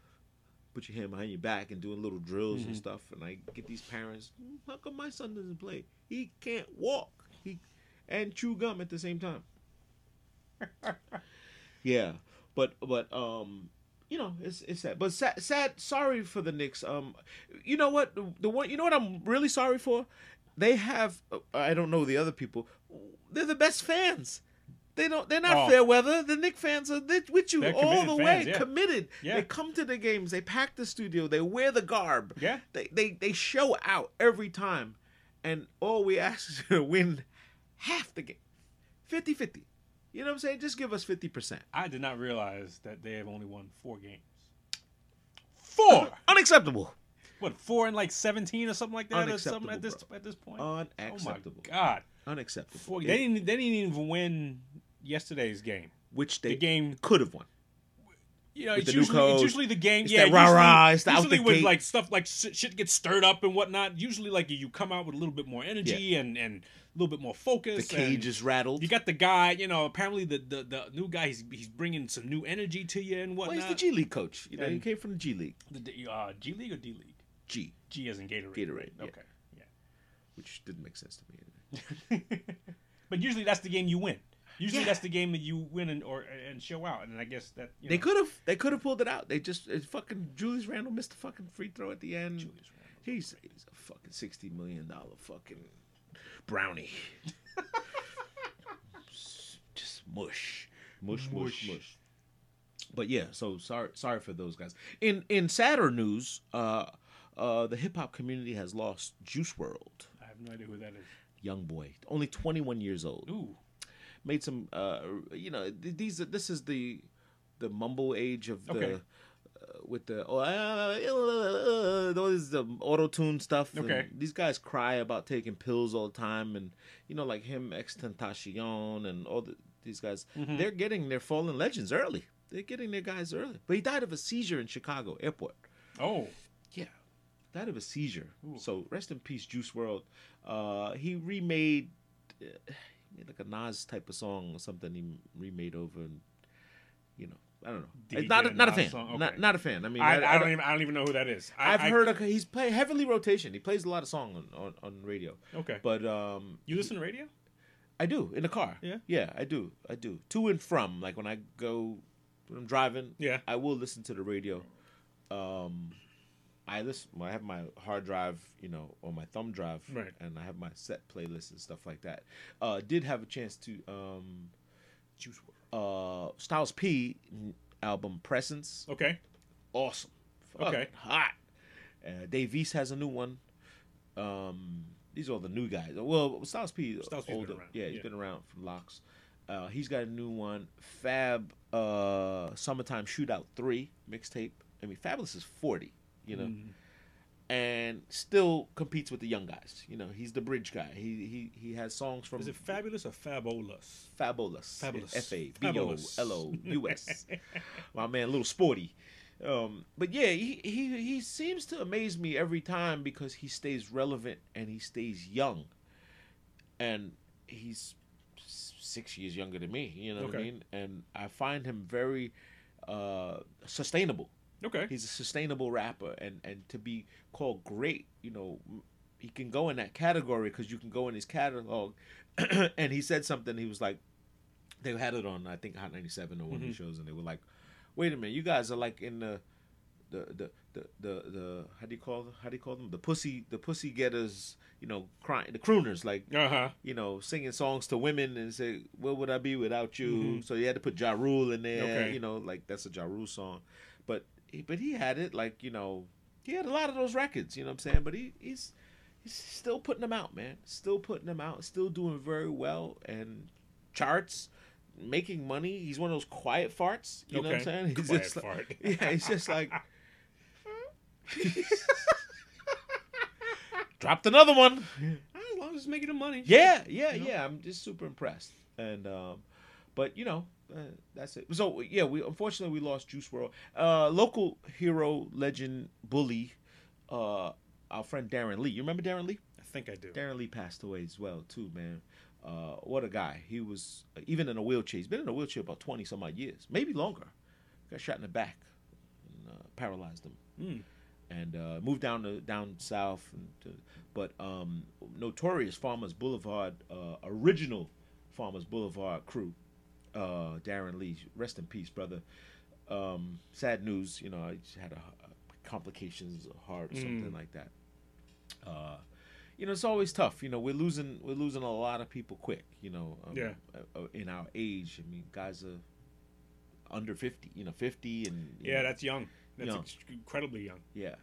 put your hand behind your back and doing little drills and Mhm. stuff. And I get these parents, "Hmm, how come my son doesn't play? He can't walk. He and chew gum at the same time. yeah, but but um, you know it's it's sad. But sad, sad. Sorry for the Knicks. Um, you know what? The, the one. You know what I'm really sorry for. They have. I don't know the other people. They're the best fans. They don't. They're not Oh. fair weather. The Knick fans are with you They're all the fans, way. yeah. Committed. Yeah. They come to the games. They pack the studio. They wear the garb. Yeah. They they they show out every time, and all we ask is to win half the game, 50-50. You know what I'm saying? Just give us fifty percent. I did not realize that they have only won four games. Four. Unacceptable. what four and like seventeen or something like that, or something at this bro. at this point. Unacceptable. Oh my god! Unacceptable. Four, they didn't. They didn't even win yesterday's game. Which they The game could have won. You know, it's usually, it's usually the game. It's yeah, rah-rah, usually, it's the usually with like stuff like shit, shit gets stirred up and whatnot. Usually, like you come out with a little bit more energy and and a little bit more focus. The cage is rattled. You got the guy. You know, apparently the the, the new guy. He's he's bringing some new energy to you and well, he's the G League coach. You know, he came from the G League. The, the, uh, G League or D League? G, G as in Gatorade. Gatorade, right? yeah. Okay. which didn't make sense to me. Yeah. but usually that's the game you win. Usually Yeah. that's the game that you win and or and show out. And I guess that you They could have. They could have pulled it out. They just it fucking Julius Randle missed a fucking free throw at the end. Julius Randle. He's he's a fucking sixty million dollar fucking brownie. just mush, mush, mush, Mush. mush. But yeah, so sorry, sorry for those guys. In in sadder news, uh, uh, the hip hop community has lost Juice WRLD, I have no idea who that is. young boy, only twenty one years old. Ooh. made some uh you know these this is the the mumble age of the Okay. Uh, with the oh, uh, uh, those the auto tune stuff and Okay. these guys cry about taking pills all the time and you know like him XXXTentacion and all the, these guys Mm-hmm. they're getting their fallen legends early they're getting their guys early but he died of a seizure in chicago airport Oh. yeah died of a seizure Ooh. so rest in peace Juice WRLD uh he remade uh, he made like a nas type of song or something he remade over and you know i don't know not a, not a fan song? not, Okay. not a fan i mean I, I, I, don't even I don't even know who that is. I, have I- heard of, he's play heavily rotation he plays a lot of song on, on, on radio Okay. but um you listen to radio? i do in the car Yeah? yeah i do i do to and from like when i go when i'm driving Yeah. I will listen to the radio. Um, I listen. I have my hard drive, you know, or my thumb drive, Right. And I have my set playlist and stuff like that. Uh, did have a chance to um, Juice WRLD. Uh, Styles P album Presence, Okay. awesome, Fucking Okay. hot. Uh, Dave East has a new one. Um, these are all the new guys. Well, Styles P, Styles P's been around, Yeah, he's yeah. been around from LOX. Uh, he's got a new one, Fab uh, Summertime Shootout Three mixtape. I mean, Fabolous is forty, you know, Mm. And still competes with the young guys. You know, he's the bridge guy. He he he has songs from Is it fabulous or fabulous? Fabulous. Fabulous. F A B O. L O U S. My man, a little sporty. Um, but yeah, he, he he seems to amaze me every time because he stays relevant and he stays young, and he's six years younger than me. You know what I mean? And I find him very uh, sustainable. Okay. He's a sustainable rapper, and and to be called great, you know, he can go in that category because you can go in his catalog. and he said something. He was like, they had it on I think Hot ninety seven or one of the shows, and they were like, wait a minute, you guys are like in the the the the the, the how do you call how do you call them the pussy the pussy getters you know crying the crooners like Uh huh. you know, singing songs to women and say, "Where would I be without you?" So you had to put Ja Rule in there, Okay. you know, like that's a Ja Rule song. But he, but he had it like you know, he had a lot of those records, you know what I'm saying? But he he's he's still putting them out, man. Still putting them out, still doing very well and charts, making money. He's one of those quiet farts, you know what I'm saying? He's Quiet just like- fart. yeah, he's just like dropped another one. As long as it's making the money. Yeah, yeah, You know? yeah. I'm just super impressed. And um, but you know, uh, that's it. So yeah, we unfortunately we lost Juice WRLD. Uh, local hero, legend, bully, uh, our friend Darren Lee. You remember Darren Lee? I think I do. Darren Lee passed away as well too, man. Uh, what a guy. He was uh, even in a wheelchair. He's been in a wheelchair about twenty some odd years, maybe longer. Got shot in the back, and uh, paralyzed him Mm. and uh, moved down to down south. And to, but um, notorious Farmers Boulevard, uh, original Farmers Boulevard crew, uh, Darren Lee, rest in peace, brother. Um, sad news, you know, I just had a, a complications of heart or something Mm. like that. Uh, you know, it's always tough. You know, we're losing we're losing a lot of people quick. You know, um, Yeah. uh, uh, in our age, I mean, guys are under fifty. You know, fifty and Yeah, know, that's young. That's Young. incredibly young. yeah.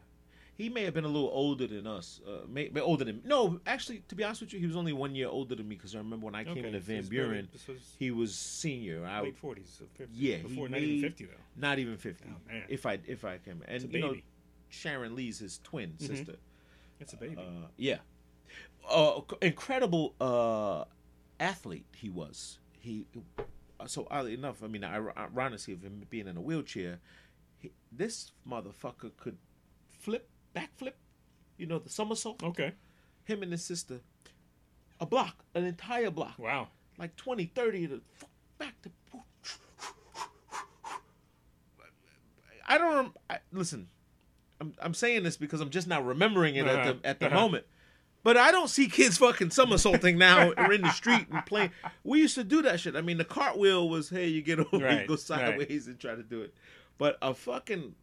He may have been a little older than us. Uh, may, older than no. Actually, to be honest with you, he was only one year older than me because I remember when I came Okay, into Van Buren, was he was senior. I late forties, so 50. Yeah, before not even fifty though. not even fifty. Oh, man. If I if I came It's and you know. Sharon Lee's his twin sister. It's a baby. Uh, yeah, uh, incredible uh, athlete he was. He so oddly enough, I mean, ironically of him being in a wheelchair, he, this motherfucker could flip, backflip, you know, the somersault. okay. Him and his sister, a block, an entire block, Wow. like 20, 30 to fuck back to. I don't I, listen. I'm I'm saying this because I'm just now remembering it Uh-huh. at the at the Uh-huh. moment. But I don't see kids fucking somersaulting now or in the street and playing. We used to do that shit. I mean, the cartwheel was hey, you get over, you Right, go right. sideways and try to do it. But a fucking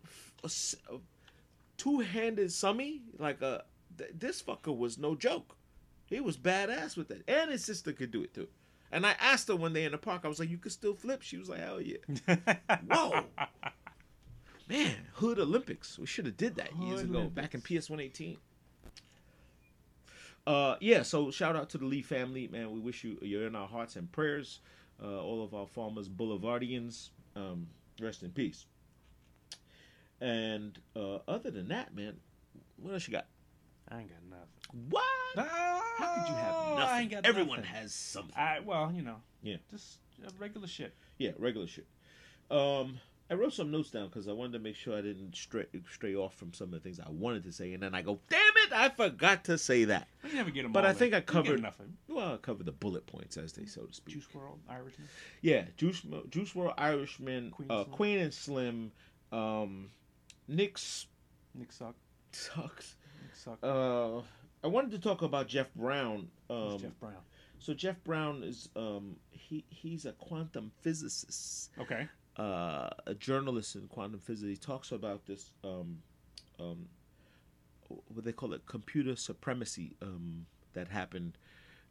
a a two-handed summy like a th- this fucker was no joke. He was badass with that, and his sister could do it too. And I asked her one day in the park, I was like, "You could still flip?" She was like, "Hell yeah!" Whoa, man, Hood Olympics. We should have did that years Hood ago, back in PS One Eighteen. Uh, yeah. So shout out to the Lee family, man. We wish you you're in our hearts and prayers. Uh, all of our farmers, Boulevardians, um, rest in peace. And uh, other than that, man, what else you got? I ain't got nothing. What? How could you have nothing? I ain't got Everyone nothing. has something. I well, you know. Yeah. Just uh, regular shit. Yeah, regular shit. Um, I wrote some notes down because I wanted to make sure I didn't stray stray off from some of the things I wanted to say, and then I go, "Damn it, I forgot to say that." We never get them. But all I think in. I We get covered- enough of 'em. Well, I covered the bullet points, as they so to speak. Juice WRLD, Irishman. Yeah, Juice Mo- Juice WRLD, Irishman, Queen uh, Slim. Queen and Slim, um, Knicks Knick Suck. sucks. Knick Suck. Uh, I wanted to talk about Jeff Brown. Um, Jeff Brown. So Jeff Brown is um, he he's a quantum physicist. Okay. uh, a journalist in quantum physics. He talks about this, um, um, what they call it, computer supremacy um, that happened,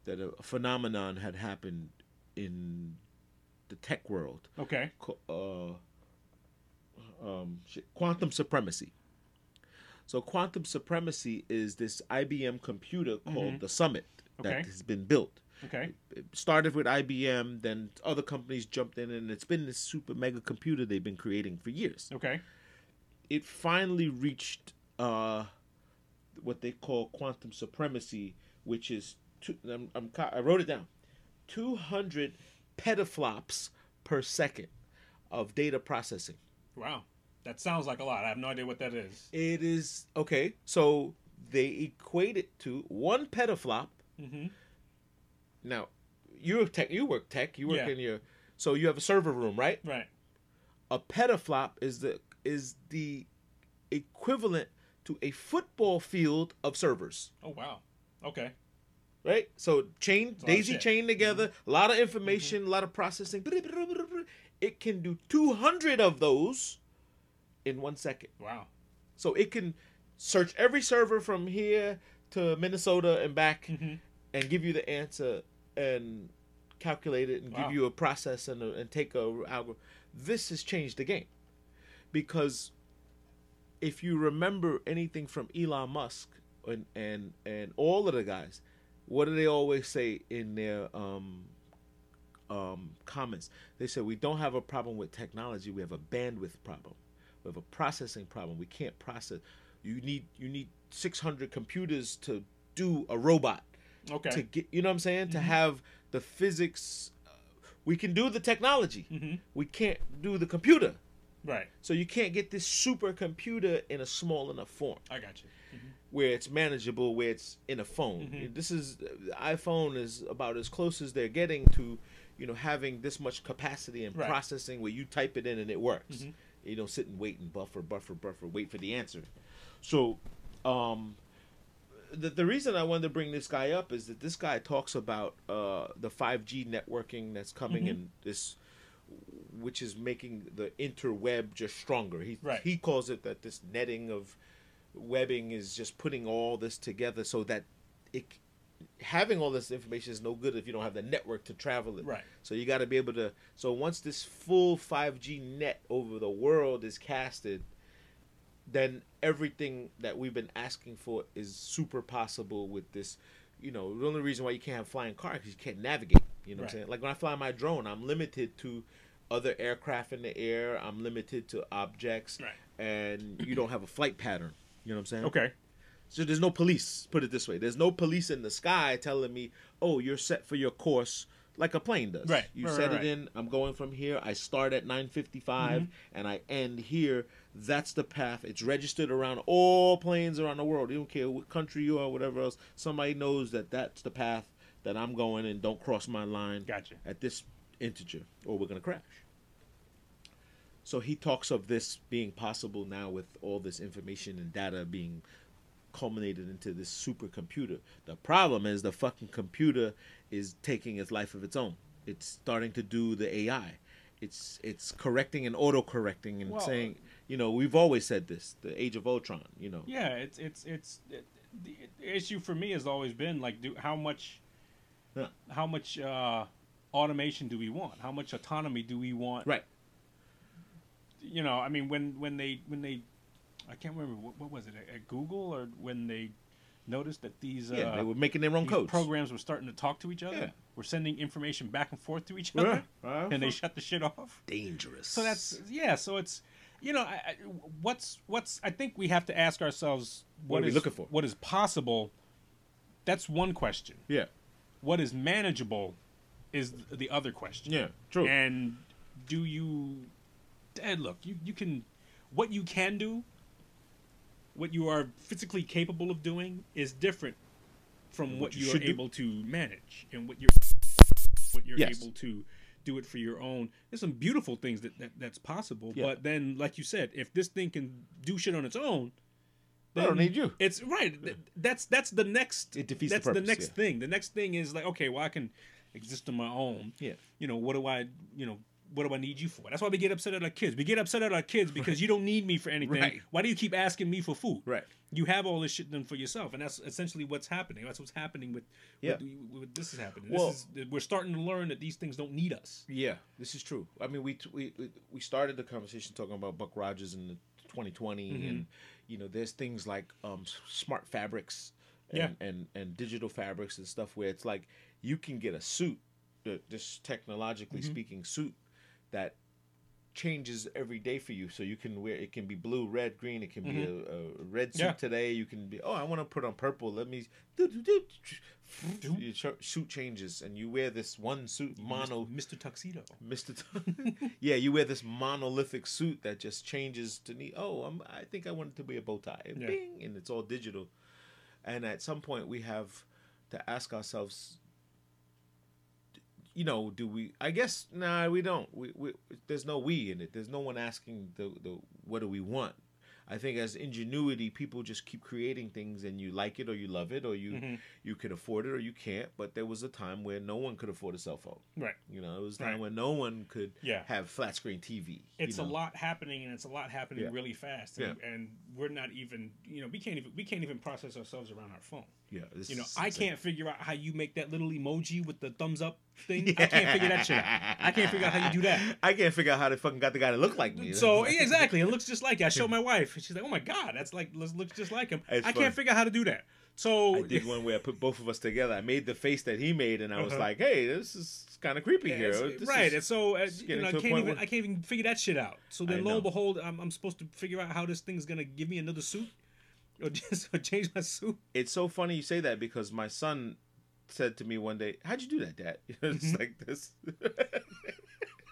that a phenomenon had happened in the tech world. Okay. Uh, um, quantum supremacy. So quantum supremacy is this IBM computer called the Summit that Okay. has been built Okay. it started with IBM, then other companies jumped in, and it's been this super mega computer they've been creating for years. Okay. It finally reached uh, what they call quantum supremacy, which is two, I'm, I'm, I wrote it down, 200 petaflops per second of data processing. Wow. That sounds like a lot. I have no idea what that is. It is okay. So they equate it to one petaflop. Mm-hmm. Now, you're tech. You work tech. You work Yeah. in your. So you have a server room, right? Right. a petaflop is the is the equivalent to a football field of servers Oh wow. Okay. right so chain a lot of daisy chain together a lot of information a lot of processing it can do 200 of those in one second Wow. so it can search every server from here to minnesota and back Mm-hmm. and give you the answer and calculate it and Wow. give you a process and, a, and take a algorithm. This has changed the game because if you remember anything from Elon Musk and and and all of the guys, what do they always say in their um, um, comments? They say we don't have a problem with technology. We have a bandwidth problem. We have a processing problem. We can't process. You need you need 600 computers to do a robot Okay. to get you know what I'm saying to have the physics uh, we can do the technology mm-hmm. we can't do the computer Right. so you can't get this supercomputer in a small enough form I got you. where it's manageable where it's in a phone Mhm. this is the iPhone is about as close as they're getting to you know having this much capacity and Right. processing where you type it in and it works Mhm. you don't sit and wait and buffer buffer buffer wait for the answer so um the, the reason I wanted to bring this guy up is that this guy talks about uh, the 5G networking that's coming Mhm. and this, which is making the interweb just stronger. He Right. he calls it that this netting of webbing is just putting all this together so that it having all this information is no good if you don't have the network to travel it. Right. So you got to be able to. So once this full 5G net over the world is casted, then everything that we've been asking for is super possible with this. You know, the only reason why you can't have flying car because you can't navigate. You know what I'm saying? Like when I fly my drone, I'm limited to other aircraft in the air. I'm limited to objects, Right. and you don't have a flight pattern. You know what I'm saying? Okay. So there's no police. Put it this way: there's no police in the sky telling me, "Oh, you're set for your course." Like a plane does. Right. You Right, set right, it in. I'm going from here. I start at 9:55 Mm-hmm. and I end here. That's the path. It's registered around all planes around the world. You don't care what country you are, whatever else. Somebody knows that that's the path that I'm going, and don't cross my line Gotcha. at this integer, or we're gonna crash. So he talks of this being possible now with all this information and data being culminated into this supercomputer. The problem is the fucking computer is taking its life of its own. It's starting to do the AI. It's it's correcting and auto correcting and Well, saying, you know, we've always said this, the age of Ultron, you know. Yeah, it's it's it's it, the issue for me has always been like, do how much, how much uh, automation do we want? How much autonomy do we want? Right. You know, I mean, when when they when they, I can't remember what, what was it at Google or when they noticed that these Yeah, uh, they were making their own codes. programs were starting to talk to each other. Yeah. We're sending information back and forth to each other, Yeah. and they shut the shit off. dangerous. So that's yeah. So it's you know I, I, what's what's I think we have to ask ourselves What are we is- looking for? What is possible? That's one question. yeah. What is manageable is the other question. Yeah, true. And do you? And look, you you can what you can do. What you are physically capable of doing is different from What what, you are do. able to manage and what you're what you're Yes. able to do it for your own. There's some beautiful things that, that that's possible, Yeah. but then, like you said, if this thing can do shit on its own, They don't need you. It's right. th- That's that's the next. It defeats the that's the, purpose, next yeah. thing. The next thing is like, okay, well, I can exist on my own. Yeah. You know, what do I? You know. What do I need you for? That's why we get upset at our kids. We get upset at our kids because you don't need me for anything. Right. Why do you keep asking me for food? Right. You have all this shit done for yourself, and that's essentially what's happening. That's what's happening with. Yeah. With, with this is happening. Well- this is we're starting to learn that these things don't need us. Yeah, this is true. I mean, we we we started the conversation talking about Buck Rogers in the 2020, Mm-hmm. and you know, there's things like um, smart fabrics, and, Yeah. and and digital fabrics and stuff where it's like you can get a suit, the, this technologically Mm-hmm. speaking suit that changes every day for you so you can wear it can be blue red green it can be a, a red suit Mm-hmm. Yeah. today you can be oh i want to put on purple let me your suit changes and you wear this one suit mono Mr. Tuxedo. Mr. T- yeah, you wear this monolithic suit that just changes to need. Oh, I'm, I think I want it to be a bow tie. And Yeah. Bing, and it's all digital. And at some point, we have to ask ourselves, you know, do we? I guess nah, we don't. We, we there's no we in it. There's no one asking the the what do we want. I think as ingenuity, people just keep creating things, and you like it or you love it, or you Mm-hmm. you can afford it or you can't. But there was a time where no one could afford a cell phone. Right. You know, it was a time Right. when no one could Yeah. have flat screen TV. it's you a lot happening and it's a lot happening Yeah. really fast and, and we're not even you know we can't even we can't even process ourselves around our phone Yeah, you know i insane. can't figure out how you make that little emoji with the thumbs up thing i can't figure that shit out i can't figure out how you do that I can't figure out how they fucking got the guy to look like me. so yeah, exactly it looks just like it. i showed my wife and she's like oh my god that's like looks looks just like him It's i funny. can't figure out how to do that so I did one where I put both of us together. I made the face that he made, and I was Uh-huh. like, "Hey, this is kind of creepy Yeah, here." This right, is- and so uh, you know, I can't even where- I can't even figure that shit out. So then, lo and behold, I'm, I'm supposed to figure out how this thing is gonna give me another suit, or just or change my suit. it's so funny you say that because my son said to me one day, "How'd you do that, Dad?" it's Mm-hmm. like this.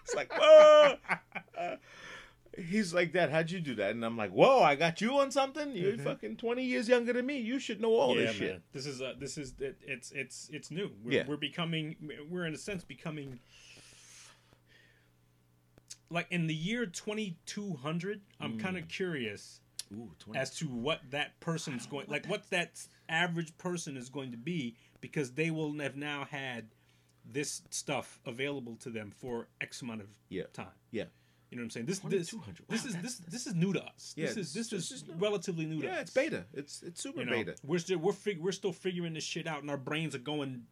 it's like, whoa. Uh, he's like, "Dad, how'd you do that?" And I'm like, "Whoa, I got you on something. You're Mhm. fucking 20 years younger than me. You should know all yeah, this shit." man. This is uh, this is it, it's it's it's new. We're, Yeah. we're becoming we're in a sense becoming like in the year 2200. I'm Mm. kind of curious Ooh, as to what that person's going like what that average person is going to be because they will have now had this stuff available to them for x amount of Yeah. time yeah. You know what i'm saying this this 2200. this is this this is new to us Yeah, this is this this is is relatively new to Yeah, us Yeah, it's beta. It's it's super you know beta. we're still we're fig- we're still figuring this shit out and our brains are going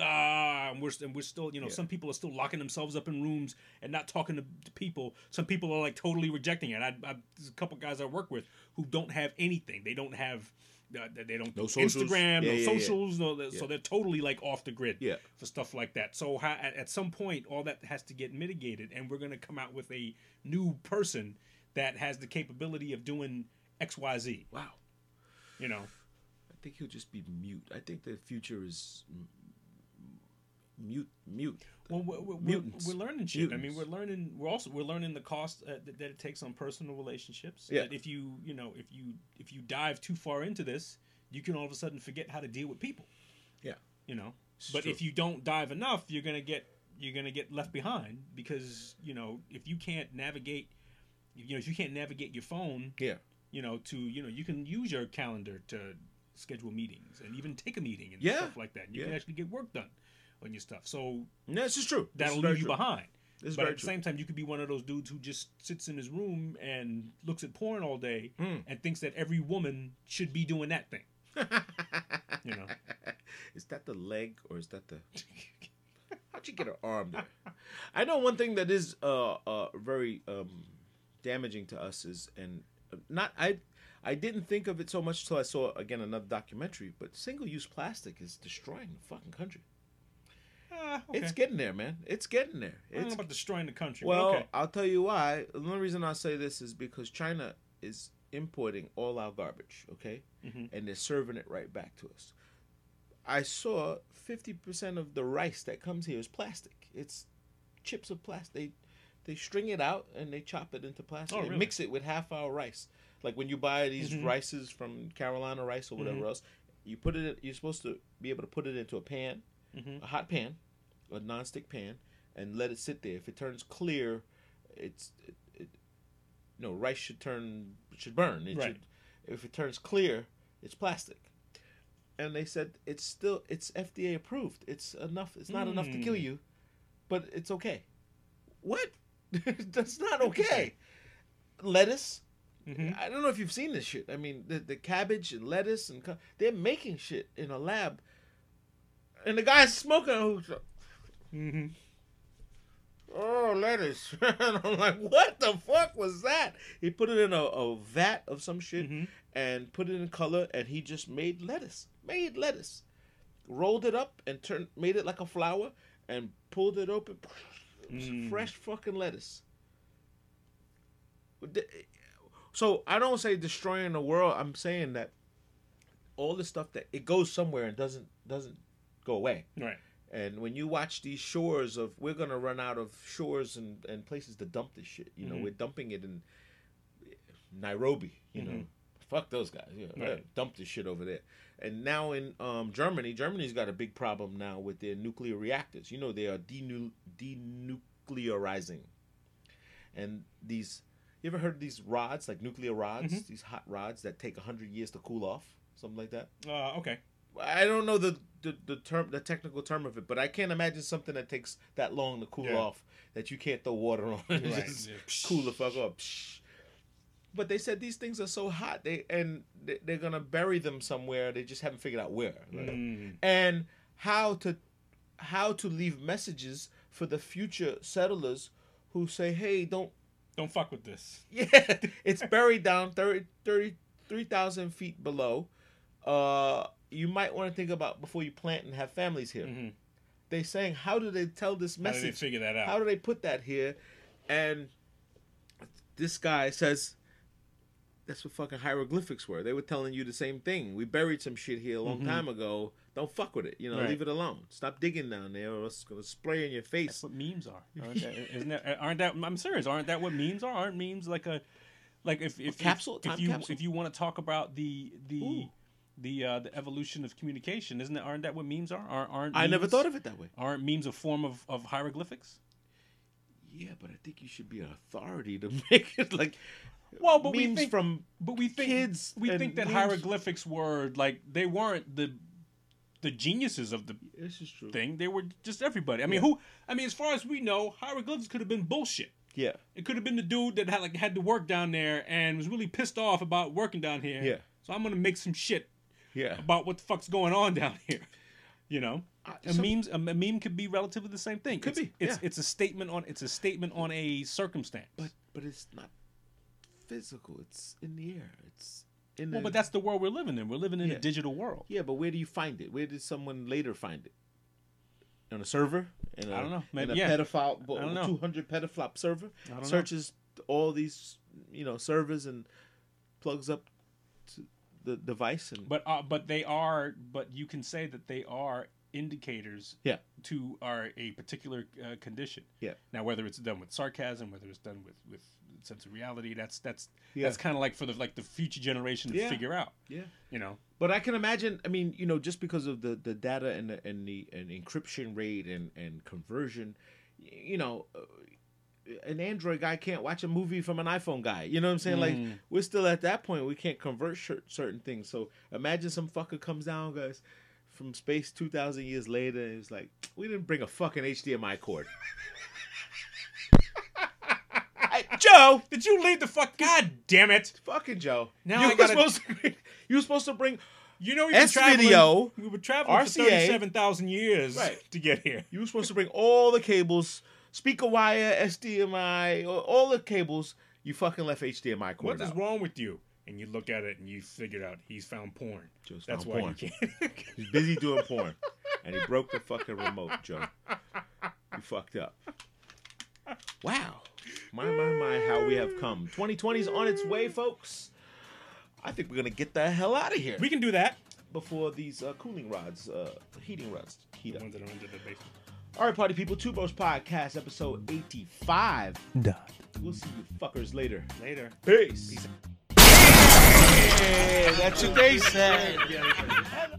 ah and we're, and we're still you know Yeah. some people are still locking themselves up in rooms and not talking to, to people some people are like totally rejecting it I, I there's a couple guys I work with who don't have anything they don't have Uh, they don't No do socials? Instagram Yeah, no yeah, yeah. socials no Yeah. so they're totally like off the grid Yeah. for stuff like that so how, at, at some point all that has to get mitigated and we're going to come out with a new person that has the capability of doing X Y Z. Wow. You know. I think he'll just be mute. I think the future is mute, mute. Well, we're, we're, Mutants. we're learning shit. I mean, we're learning. We're also we're learning the cost uh, that, that it takes on personal relationships. Yeah. That if you you know if you if you dive too far into this, you can all of a sudden forget how to deal with people. Yeah. You know. It's but true. if you don't dive enough, you're gonna get you're gonna get left behind because you know if you can't navigate, you know if you can't navigate your phone, Yeah. you know to you know you can use your calendar to schedule meetings and even take a meeting and Yeah. stuff like that. You can actually get work done on your stuff. So No, this is true. That'll is leave you true. behind. This but at the true. same time, you could be one of those dudes who just sits in his room and looks at porn all day Mm. and thinks that every woman should be doing that thing. You know, is that the leg or is that the? How'd you get her arm there? I know one thing that is uh uh very um damaging to us is and uh, not I I didn't think of it so much until I saw again another documentary. But single use plastic is destroying the fucking country. Ah, okay. It's getting there, man. It's getting there. I don't know It's about destroying the country. Well, okay. I'll tell you why. The only reason I say this is because China is importing all our garbage, okay? Mhm. And they're serving it right back to us. I saw 50% of the rice that comes here is plastic. It's chips of plastic. They, they string it out and they chop it into plastic. Oh, They really? mix it with half our rice. Like when you buy these Mhm. rices from Carolina rice or whatever Mhm. else, you put it. In, you're supposed to be able to put it into a pan, Mhm. a hot pan, a non-stick pan, and let it sit there. If it turns clear, it's it, it no rice should turn should burn. It Right. should if it turns clear, it's plastic. And they said it's still it's FDA approved. It's enough. It's not enough to kill Mm. you, but it's okay. What? That's not okay. Lettuce. Mhm. I don't know if you've seen this shit. I mean, the, the cabbage and lettuce and co- they're making shit in a lab, and the guy's smoking. Oh, Mhm. oh lettuce! and I'm like, what the fuck was that? He put it in a, a vat of some shit Mhm. and put it in color, and he just made lettuce. Made lettuce, rolled it up and turned, made it like a flower, and pulled it open. It was Mm. Fresh fucking lettuce. So I don't say destroying the world. I'm saying that all the stuff that it goes somewhere and doesn't doesn't go away. Right. And when you watch these shores of, we're gonna run out of shores and, and places to dump this shit. You know, Mhm. we're dumping it in Nairobi. You know, Mhm. fuck those guys. You know, Right. dump this shit over there. And now in um, Germany, Germany's got a big problem now with their nuclear reactors. You know, they are denu- denuclearizing. And these, you ever heard of these rods, like nuclear rods, Mhm. these hot rods that take hundred years to cool off, something like that. Uh, okay. I don't know the, the the term, the technical term of it, but I can't imagine something that takes that long to cool Yeah. off that you can't throw water on and Right. just Yeah. cool the fuck up. But they said these things are so hot, they and they- they're gonna bury them somewhere. They just haven't figured out where, Like, Mm. and how to how to leave messages for the future settlers who say, "Hey, don't Don't fuck with this. yeah, it's buried down 30, 30 3,000 feet below. Uh, you might want to think about before you plant and have families here. Mhm. They saying, how do they tell this How did they message? figure that out? How do they put that here? And this guy says, that's what fucking hieroglyphics were. They were telling you the same thing. We buried some shit here a long Mhm. time ago. Don't fuck with it. You know, Right. leave it alone. Stop digging down there, or it's gonna spray in your face. That's what memes are. Aren't that, isn't that? Aren't that? I'm serious. Aren't that what memes are? Aren't memes like a like if if capsule? if, Time if you capsule? if you want to talk about the the Ooh. The uh, the evolution of communication, isn't it? Aren't that what memes are? Aren't, aren't I never thought of it that way. Aren't memes a form of, of hieroglyphics? Yeah, but I think you should be an authority to make it like. Well, but we memes think- from But we think Kids we think that memes- hieroglyphics were like they weren't the the geniuses of the this is true. thing. They were just everybody. I mean, Yeah. who? I mean, as far as we know, hieroglyphics could have been bullshit. Yeah, It could have been the dude that had like had to work down there and was really pissed off about working down here. Yeah. So I'm gonna make some shit yeah. about what the fuck's going on down here. You know, uh, a so- memes a meme could be relatively the same thing. Could it's, be, It's yeah. it's a statement on it's a statement on a circumstance. But but it's not physical. It's in the air. It's in the. well, but that's the world we're living in. We're living in Yeah. a digital world. yeah. But where do you find it? Where did someone later find it? On a server? In a, I don't know. in Maybe- a yeah. pedophile, I don't know. two hundred petaflop server I don't know. searches all these you know servers and plugs up to the device and But uh, but they are but you can say that they are indicators Yeah. to our a particular uh, condition. Yeah. Now whether it's done with sarcasm, whether it's done with with sense of reality, that's that's Yeah. that's kind of like for the like the future generation to Yeah. figure out. yeah. You know. But I can imagine. I mean, you know, just because of the, the data and the and the and encryption rate and and conversion, you know, uh, an Android guy can't watch a movie from an iPhone guy. You know what I'm saying? Like Mm. we're still at that point. We can't convert cer- certain things. So imagine some fucker comes down, guys, from space two thousand years later, and it's like, we didn't bring a fucking HDMI cord. Hey, Joe, Did you leave the fuck? God damn it! fucking Joe. Now you I were gotta- supposed to. Bring, you were supposed to bring. You know traveling. S-Video, We were traveling for RCA. thirty-seven thousand years Right. to get here. You were supposed to bring all the cables, speaker wire, SDMI, all- all the cables. You fucking left HDMI cord What is out. wrong with you? And you look at it and you figured out he's found porn. Joe's That's found why porn. you can't. He's busy doing porn, and he broke the fucking remote, Joe. You fucked up. Wow, my my my, how we have come. 2020 is on its way, folks. I think we're gonna get the hell out of here we can do that. before these uh, cooling rods, uh, heating rods, heat The up. ones that are under the basement. All right, party people, Two Bros Podcast, episode 85. Dot. We'll see you fuckers later. Later. Peace. Hey, that's what they said. Yeah.